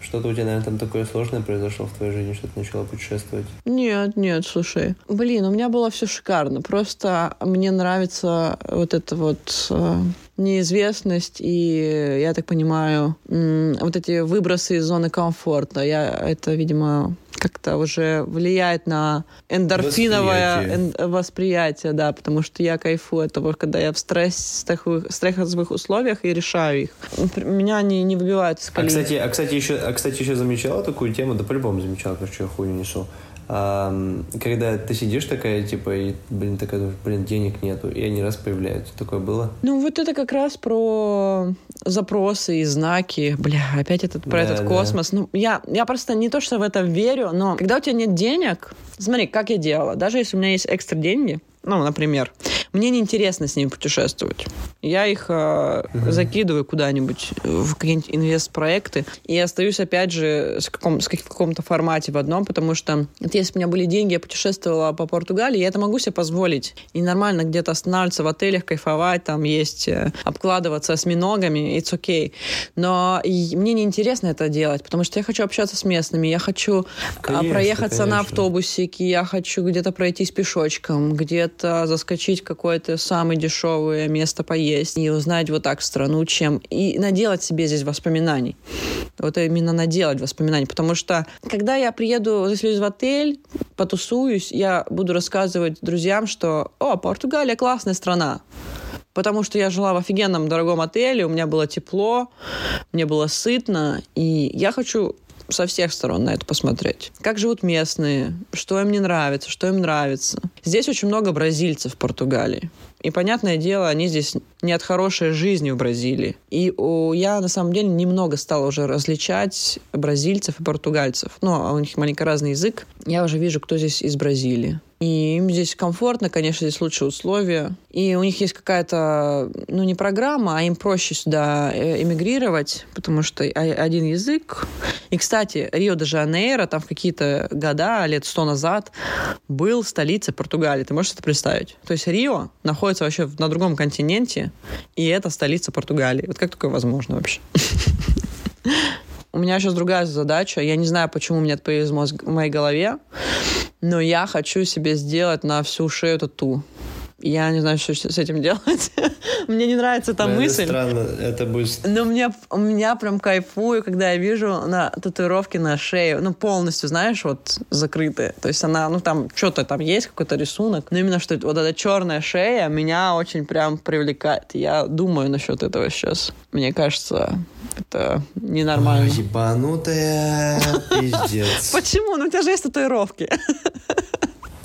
что-то у тебя, наверное, там такое сложное произошло в твоей жизни, что ты начала путешествовать. Нет, нет, слушай. Блин, у меня было все шикарно. Просто мне нравится вот эта вот э, неизвестность и, я так понимаю, вот эти выбросы из зоны комфорта. Я, это, видимо, как-то уже влияет на эндорфиновое Восприятие. эн- восприятие, да, потому что я кайфую от того, когда я в стресс, стрессовых, стрессовых условиях и решаю их. Меня они не выбивают из А колеи. кстати, а, кстати, еще, а, кстати, еще замечала такую тему, да по-любому замечала, короче, я хуйню несу. Когда ты сидишь такая, типа, и, блин, такая, блин, денег нету, и они раз появляются. Такое было? Ну, вот это как раз про запросы и знаки. Бля, опять этот, про Да, этот да. космос. Ну, я, я просто не то, что в это верю, но когда у тебя нет денег... Смотри, как я делала. Даже если у меня есть экстра деньги, ну, например, мне неинтересно с ними путешествовать. Я их э, закидываю куда-нибудь в какие-нибудь инвестпроекты и остаюсь, опять же, с каком, с каком-то формате в одном, потому что вот если бы у меня были деньги, я путешествовала по Португалии, я это могу себе позволить. И нормально где-то останавливаться в отелях, кайфовать, там есть, э, обкладываться осьминогами, it's okay. Но мне неинтересно это делать, потому что я хочу общаться с местными, я хочу а, Конечно, проехаться на конечно. автобусике, я хочу где-то пройтись пешочком, где-то заскочить в какое-то самое дешевое место поесть и узнать вот так страну, чем... И наделать себе здесь воспоминаний. Вот именно наделать воспоминаний. Потому что, когда я приеду, заселюсь в отель, потусуюсь, я буду рассказывать друзьям, что «О, Португалия классная страна». Потому что я жила в офигенном дорогом отеле, у меня было тепло, мне было сытно, и я хочу со всех сторон на это посмотреть. Как живут местные, что им не нравится, что им нравится. Здесь очень много бразильцев в Португалии. И, понятное дело, они здесь не от хорошей жизни в Бразилии. И о, я, на самом деле, немного стала уже различать бразильцев и португальцев. Ну, а у них маленько разный язык. Я уже вижу, кто здесь из Бразилии. И им здесь комфортно, конечно, здесь лучшие условия. И у них есть какая-то, ну, не программа, а им проще сюда э, эмигрировать, потому что один язык. И, кстати, Рио-де-Жанейро там в какие-то года, лет сто назад, был столицей Португалии. Ты можешь это представить? То есть Рио находится вообще на другом континенте, и это столица Португалии. Вот как такое возможно вообще? У меня сейчас другая задача. Я не знаю, почему у меня это появилось в моей голове, но я хочу себе сделать на всю шею тату. Я не знаю, что с этим делать. Мне не нравится эта это мысль. странно, это будет... Но мне, у меня прям кайфую, когда я вижу на татуировке на шее, ну, полностью, знаешь, вот закрытые. То есть она, ну, там что-то там есть, какой-то рисунок. Но именно что вот эта черная шея меня очень прям привлекает. Я думаю насчет этого сейчас. Мне кажется, это ненормально. Ой, Ебанутая пиздец. Почему? Ну, у тебя же есть татуировки.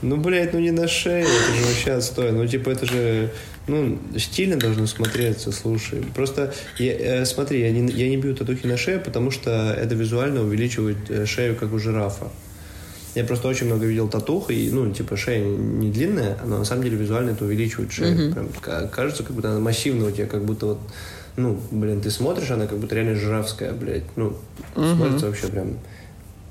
Ну, блядь, ну не на шее, это же вообще отстой. Ну, типа, это же, ну, стильно должно смотреться, слушай. Просто, я, э, смотри, я не, я не бью татухи на шею, потому что это визуально увеличивает э, шею, как у жирафа. Я просто очень много видел татух, и, ну, типа, шея не длинная, но на самом деле визуально это увеличивает шею. Прям кажется, как будто она массивная у тебя, как будто вот, ну, блин, ты смотришь, она как будто реально жирафская, блядь. Ну, смотрится вообще прям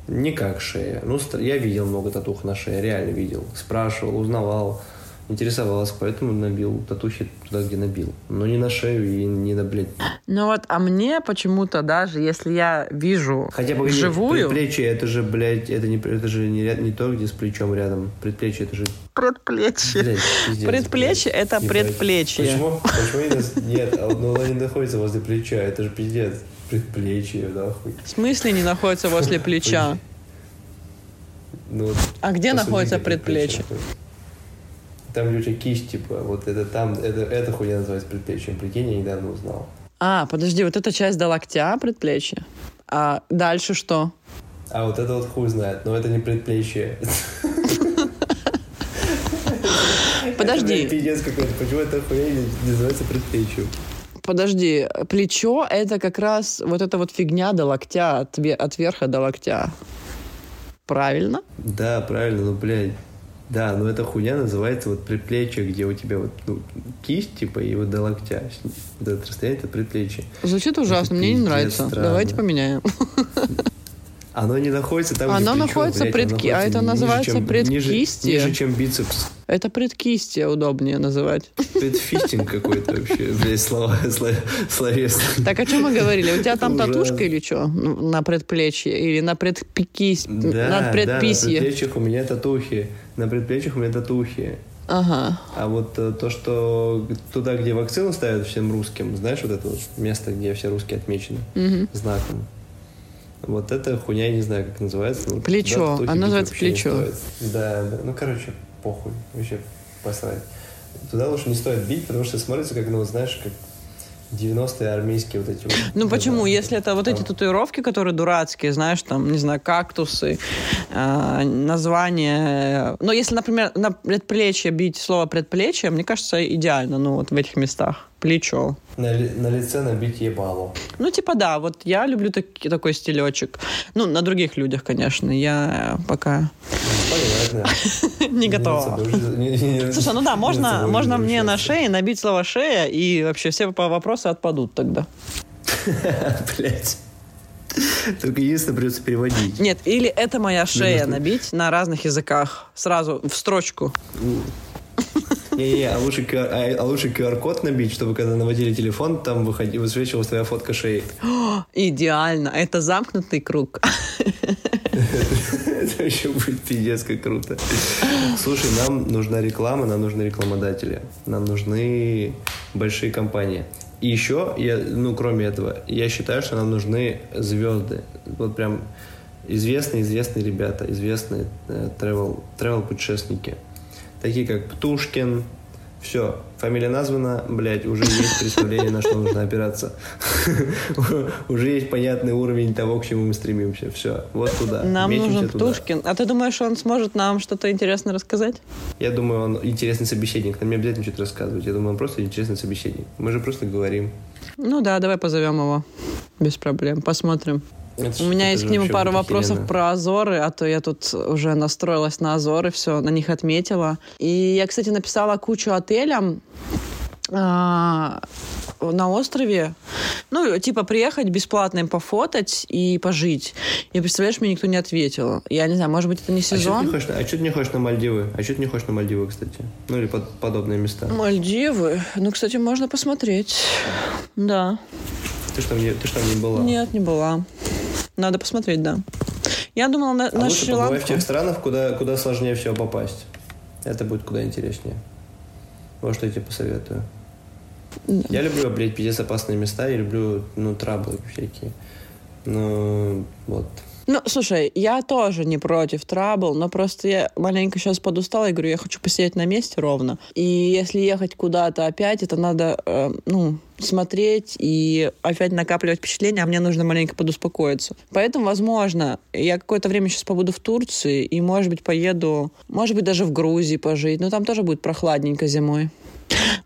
не как шея. Ну, я видел много татух на шее, реально видел. Спрашивал, узнавал интересовался, поэтому набил татухи туда, где набил. Но не на шею и не на, блядь. Ну вот, а мне почему-то даже, если я вижу Хотя бы живую... Предплечье, это же, блядь, это не, это же не, не то, где с плечом рядом. Предплечье, это же... Предплечье. Блядь, пиздец, предплечье блядь, это ебать. предплечье. Почему? Почему не Нет, а ну, оно не находится возле плеча, это же пиздец. Предплечье, нахуй. В смысле не находится возле плеча? Ну, вот А где находится как предплечье? Там, тебя кисть, типа, вот это там, это, это хуйня называется предплечьем. Прикинь, я недавно узнал. А, подожди, вот эта часть до локтя предплечья. А дальше что? А вот это вот хуй знает, но это не предплечье. Подожди. Это, пиздец какой-то. Почему эта хуйня называется предплечьем? Подожди, плечо — это как раз вот эта вот фигня до локтя, от верха до локтя. Правильно? Да, правильно, ну, блядь. Да, но эта хуйня называется вот предплечье, где у тебя вот ну, кисть, типа, и вот до локтя. Вот это расстояние, это предплечье. Звучит ужасно, мне не нравится. странно. Давайте поменяем. Оно не находится там, Оно где плечо, находится блядь, пред оно ки- а это ниже, называется чем- предкистье. Ниже, ниже, чем бицепс. Это предкистье удобнее называть. Предфистинг какой-то вообще, блядь, слова, сло- словесные. Так о чем мы говорили? У тебя там татушка или что? На предплечье? Или на предпикись... Да, на да, на предписье? предплечьях у меня татухи. На предплечьях у меня татухи. Ага. А вот э, то, что туда, где вакцину ставят всем русским, знаешь, вот это вот место, где все русские отмечены знаком. Вот это хуйня, я не знаю, как называется. но Плечо. туда Оно называется плечо. Да, да. Ну, короче, похуй. Вообще посрать. Туда лучше не стоит бить, потому что смотрится как, ну, знаешь, как 90-е армейские вот эти вот. Ну почему? года. Если это вот эти татуировки, которые дурацкие, знаешь, там, не знаю, кактусы, э, название. Но если, например, на предплечье бить слово предплечье, мне кажется, идеально, ну вот в этих местах. Плечо. На, на лице набить ебало. Ну, типа, да, вот я люблю таки- такой стилечек. Ну, на других людях, конечно. Я пока Понятно. не готова. Слушай, ну да, можно, можно мне на шее набить слово «шея», и вообще все вопросы отпадут тогда. Блять. Только единственное придется переводить. Нет, или это моя шея Минус- набить на разных языках. Сразу в строчку. Не-не-не, а лучше, QR, а, а лучше QR-код набить, чтобы когда наводили телефон, там выходи, высвечивалась твоя фотка шеи. Идеально. Это замкнутый круг. Это еще будет пиздец как круто. Слушай, нам нужна реклама, нам нужны рекламодатели. Нам нужны большие компании. И еще, я, ну, кроме этого, я считаю, что нам нужны звезды. Вот прям известные-известные ребята, известные э, travel, travel путешественники. Такие как Птушкин. Все, фамилия названа, блядь, уже есть представление, на что нужно опираться. Уже есть понятный уровень того, к чему мы стремимся. Все, вот туда. Нам нужен. Птушкин. А ты думаешь, он сможет нам что-то интересное рассказать? Я думаю, он интересный собеседник. Нам не обязательно что-то рассказывать. Я думаю, он просто интересный собеседник. Мы же просто говорим. Ну да, давай позовем его. Без проблем. Посмотрим. Это У меня есть к нему пару вопросов про Азоры, а то я тут уже настроилась на Азоры, все, на них отметила. И я, кстати, написала кучу отелям а, на острове. Ну, типа, приехать бесплатно им пофотать и пожить. И, представляешь, мне никто не ответил. Я не знаю, может быть, это не А что ты сезон? не хочешь, а ты не хочешь на Мальдивы? А что ты не хочешь на Мальдивы, кстати? Ну или под- подобные места. Мальдивы. Ну, кстати, можно посмотреть. Да. Ты что, не, ты что не была? Нет, не была. Надо посмотреть, да. Я думала на, А на лучше побывай в Шри-Ланку. тех странах, куда, куда сложнее всего попасть. Это будет куда интереснее. Вот что я тебе посоветую. Я люблю, блядь, пиздец опасные места, я люблю, ну, траблы всякие. Ну, вот. Ну, слушай, я тоже не против трабл, но просто я маленько сейчас подустала и говорю, я хочу посидеть на месте ровно. И если ехать куда-то опять, это надо, э, ну, смотреть и опять накапливать впечатления, а мне нужно маленько подуспокоиться. Поэтому, возможно, я какое-то время сейчас побуду в Турции и, может быть, поеду, может быть, даже в Грузии пожить, но там тоже будет прохладненько зимой.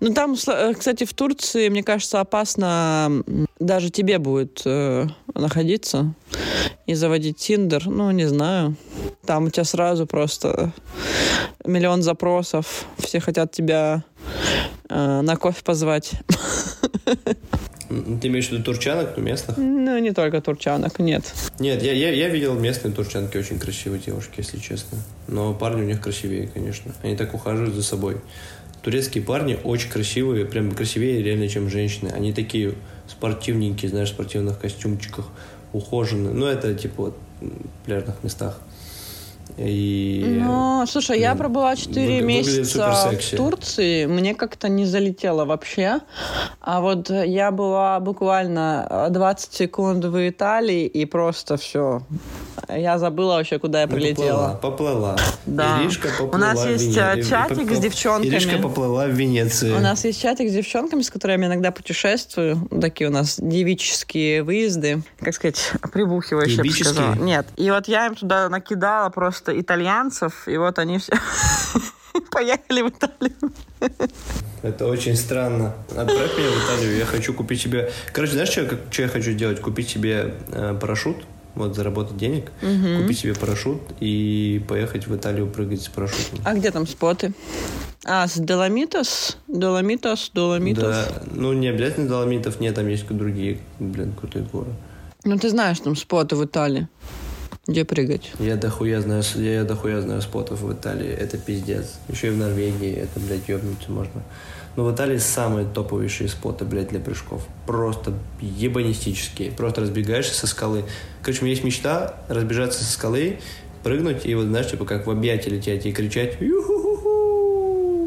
Ну, там, э, кстати, в Турции, мне кажется, опасно даже тебе будет э, находиться и заводить Тиндер. Ну, не знаю. Там у тебя сразу просто миллион запросов. Все хотят тебя э, на кофе позвать. Ты имеешь в виду турчанок, местных? Ну, не только турчанок, нет. Нет, я, я, я видел местные турчанки, очень красивые девушки, если честно. Но парни у них красивее, конечно. Они так ухаживают за собой. Турецкие парни очень красивые, прям красивее реально, чем женщины. Они такие спортивненькие, знаешь, в спортивных костюмчиках, ухоженные. Ну, это типа вот в пляжных местах. И... Ну, слушай, я блин, пробыла 4 выгля- выглядит месяца в Турции, мне как-то не залетело вообще. А вот я была буквально э, 20 секунд в Италии, и просто все. Я забыла вообще, куда я Ну, прилетела. Поплыла, поплыла. Да. Иришка У поплыла нас в есть, Вене- э, чатик поп- с девчонками. Иришка поплыла в Венеции. У нас есть чатик с девчонками, с которыми иногда путешествую. Такие у нас девические выезды. Как сказать, прибухивающие, я бы Девические? сказала. Нет. И вот я им туда накидала просто итальянцев, и вот они все поехали в Италию. Это очень странно. Отправь меня в Италию, я хочу купить себе... Короче, знаешь, что, что я хочу делать? Купить себе э, парашют, вот заработать денег, купить себе парашют и поехать в Италию прыгать с парашютом. А где там споты? А, с Доломитос? Доломитос, Доломитос. Да, ну не обязательно Доломитов, нет, там есть другие, блин, крутые горы. Ну, ты знаешь там споты в Италии. Где прыгать? Я дохуя знаю, я дохуя знаю спотов в Италии, это пиздец. Еще и в Норвегии, это, блядь, ебнуться можно. Но в Италии самые топовейшие споты, блядь, для прыжков. Просто ебанистические. Просто разбегаешься со скалы. Короче, у меня есть мечта разбежаться со скалы, прыгнуть и вот, знаешь, типа как в объятия лететь и кричать!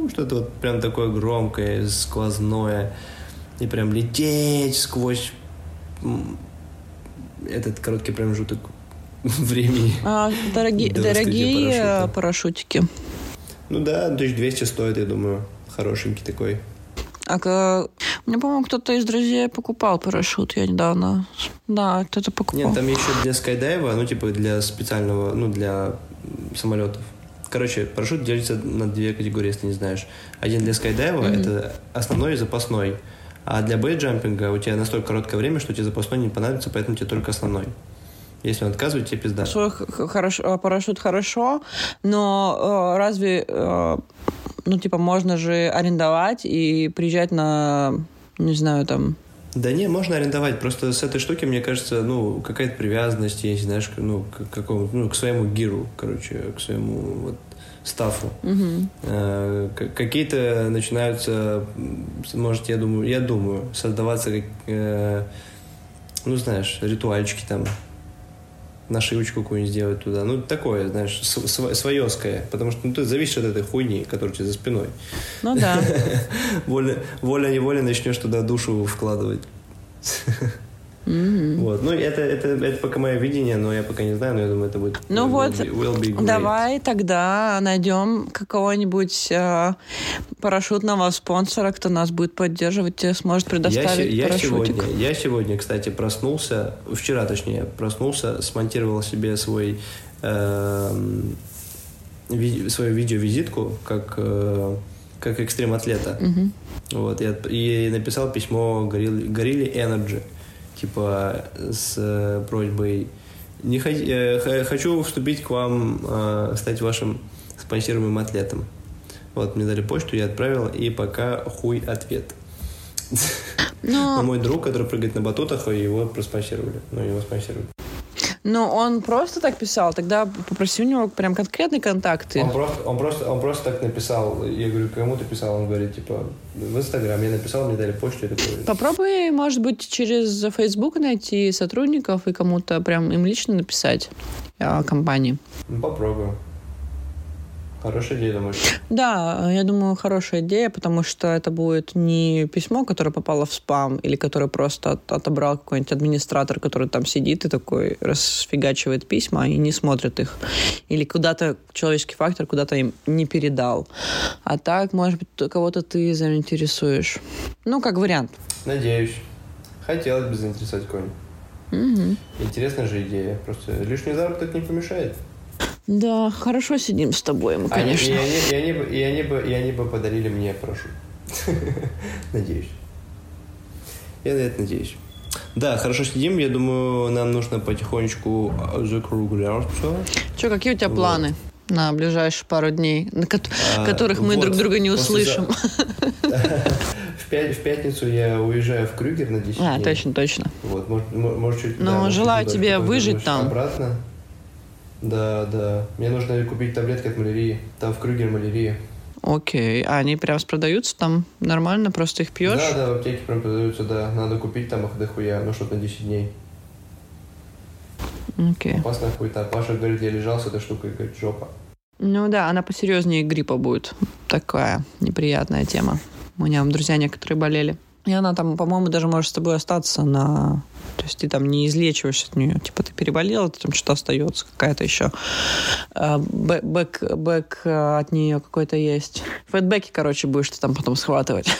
Что-то вот прям такое громкое, сквозное. И прям лететь сквозь этот короткий промежуток времени. А, дорогие парашюта. парашютики. Ну да, 1200 стоит, я думаю. Хорошенький такой. А у меня, по-моему, кто-то из друзей покупал парашют. Я недавно... Да, кто-то покупал. Нет, там еще для скайдайва, ну типа для специального, ну для самолетов. Короче, парашют делится на две категории, если не знаешь. Один для скайдайва, это основной и запасной. А для бейджампинга у тебя настолько короткое время, что тебе запасной не понадобится, поэтому тебе только основной. Если он отказывает, тебе пизда. Хорошо, а, парашют хорошо, но э, разве, э, ну, типа, можно же арендовать и приезжать на, не знаю, там... Да не, можно арендовать. Просто с этой штуки, мне кажется, ну, какая-то привязанность есть, знаешь, ну, к какому ну, к своему гиру, короче, к своему вот стафу. Э, к- Какие-то начинаются, может, я думаю, я думаю, создаваться, как, э, ну, знаешь, ритуальчики там, нашивочку какую-нибудь сделать туда. Ну, такое, знаешь, св- св- своёское. Потому что ну, ты зависишь от этой хуйни, которая у тебя за спиной. Ну да. Воля- Воля-неволя начнешь туда душу вкладывать. Вот. Ну, это, это, это пока мое видение, но я пока не знаю, но я думаю, это будет... Ну will вот, be- will be great. давай тогда найдем какого-нибудь э, парашютного спонсора, кто нас будет поддерживать, и сможет Я, предоставить я парашютик. сегодня, я сегодня, кстати, проснулся, вчера точнее, проснулся, смонтировал себе свой эм, ви- свою видеовизитку как, э, как экстрем-атлета. Вот, я, и написал письмо Горилле Energy, типа с э, просьбой не хо- э, х- хочу вступить к вам, э, стать вашим спонсируемым атлетом. Вот, мне дали почту, я отправил, и пока хуй ответ. Ну, Но мой друг, который прыгает на батутах, его проспонсировали. Ну, его спонсировали. Ну, он просто так писал, тогда попроси у него прям конкретные контакты. Он просто, он, просто, он просто так написал. Я говорю, кому ты писал? Он говорит, типа, в Инстаграм. Я написал, мне дали почту. Я такой, Попробуй, может быть, через Facebook найти сотрудников и кому-то прям им лично написать о компании. ну, попробую. Хорошая идея, думаешь? Да, я думаю, хорошая идея, потому что это будет не письмо, которое попало в спам, или которое просто от- отобрал какой-нибудь администратор, который там сидит и такой расфигачивает письма и не смотрит их. Или куда-то человеческий фактор куда-то им не передал. А так, может быть, кого-то ты заинтересуешь. Ну, как вариант. Надеюсь. Хотелось бы заинтересовать кого-нибудь. Интересная же идея. Просто лишний заработок не помешает. Да, хорошо сидим с тобой, мы, Они- конечно. И они, и они бы, и они бы, и они бы подарили мне парашют. Надеюсь. Я на это надеюсь. Да, хорошо сидим. Я думаю, нам нужно потихонечку закругляться. Че, какие у тебя Вот. планы на ближайшие пару дней, на ко- А, которых мы вот, друг друга не услышим? В, пя- в пятницу я уезжаю в Крюгер на 10 А, дней. точно, точно. Вот, может, мо- может чуть... Ну, да, желаю тебе выжить там. Обратно. Да, да. Мне нужно купить таблетки от малярии. Там в Крюгер малярия. Окей. А они прям продаются там нормально, просто их пьешь? Да, да, в аптеке прям продаются, да. Надо купить там их дохуя, ну что-то на 10 дней. Окей. Опасная хуйта. Паша говорит, я лежал с этой штукой, говорит, жопа. Ну да, она посерьезнее гриппа будет. Такая неприятная тема. У меня друзья некоторые болели. И она там, по-моему, даже может с тобой остаться на... То есть ты там не излечиваешься от нее. Типа ты переболела, там что-то остается, какая-то еще э, бэ- back, back э, от нее какой-то есть. Флэшбеки, короче, будешь ты там потом схватывать.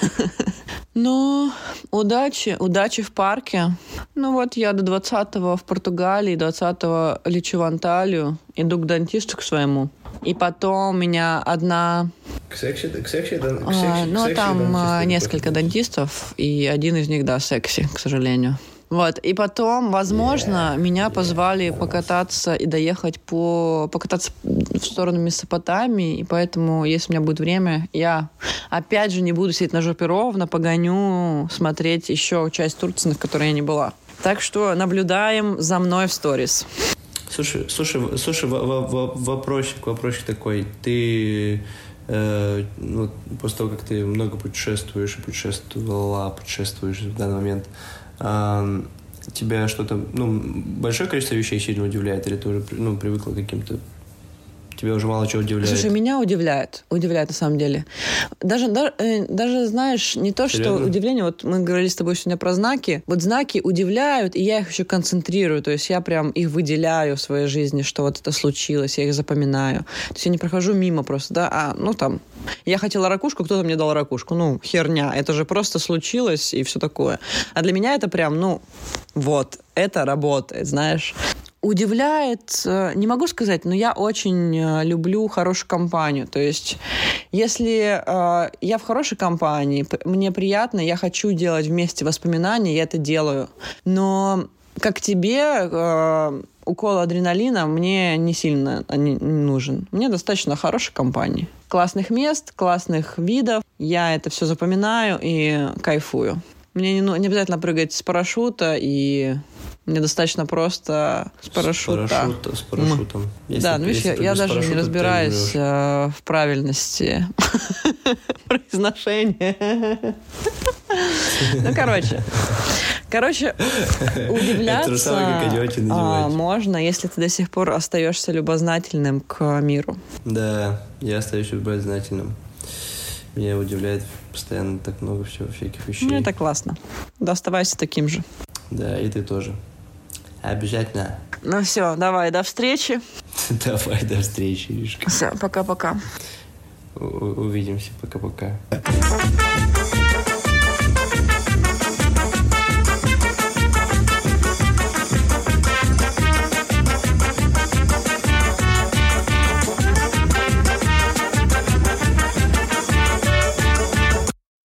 Ну, удачи, удачи в парке. Ну вот я до 20-го в Португалии, 20-го лечу в Анталию, иду к дантисту к своему. И потом у меня одна... К секси, к секси, да, к а, секси, к ну, там или несколько дантистов, и один из них, да, секси, к сожалению. Вот, и потом, возможно, меня позвали покататься и доехать по... покататься в сторону Месопотамии, и поэтому, если у меня будет время, я опять же не буду сидеть на жопе ровно, погоню смотреть еще часть Турции, на которой я не была. Так что наблюдаем за мной в сторис. Слушай, слушай, слушай, во- во- во- вопросик, вопросик такой. Ты э, ну, после того, как ты много путешествуешь и путешествовала, путешествуешь в данный момент, тебя что-то, ну, большое количество вещей сильно удивляет, или ты уже ну, привыкла к каким-то тебя уже мало чего удивляет? Слушай, меня удивляет, удивляет на самом деле. Даже, да- э, даже знаешь, не то, что Серьезно? удивление, вот мы говорили с тобой сегодня про знаки, вот знаки удивляют, и я их еще концентрирую, то есть я прям их выделяю в своей жизни, что вот это случилось, я их запоминаю. То есть я не прохожу мимо просто, да, а, ну там, я хотела ракушку, кто-то мне дал ракушку, ну, херня, это же просто случилось и все такое. А для меня это прям, ну, вот, это работает, знаешь. Удивляет, э, не могу сказать, но я очень э, люблю хорошую компанию. То есть, если э, я в хорошей компании, мне приятно, я хочу делать вместе воспоминания, я это делаю. Но как тебе э, укол адреналина мне не сильно не не нужен. Мне достаточно хорошей компании. Классных мест, классных видов. Я это все запоминаю и кайфую. Мне не, ну- не обязательно прыгать с парашюта, и мне достаточно просто с парашюта. С, парашюта- с парашютом. Если да, ну видишь, я, я даже не разбираюсь э, в правильности произношения. Ну, короче. Короче, удивляться а, можно, если ты до сих пор остаешься любознательным к миру. Да, я остаюсь любознательным. Меня удивляет постоянно так много всего, всяких вещей. Ну, это классно. Да, оставайся таким же. Да, и ты тоже. Обязательно. Ну все, давай, до встречи. Давай, до встречи, Иришка. Все, пока-пока. Увидимся. Пока-пока.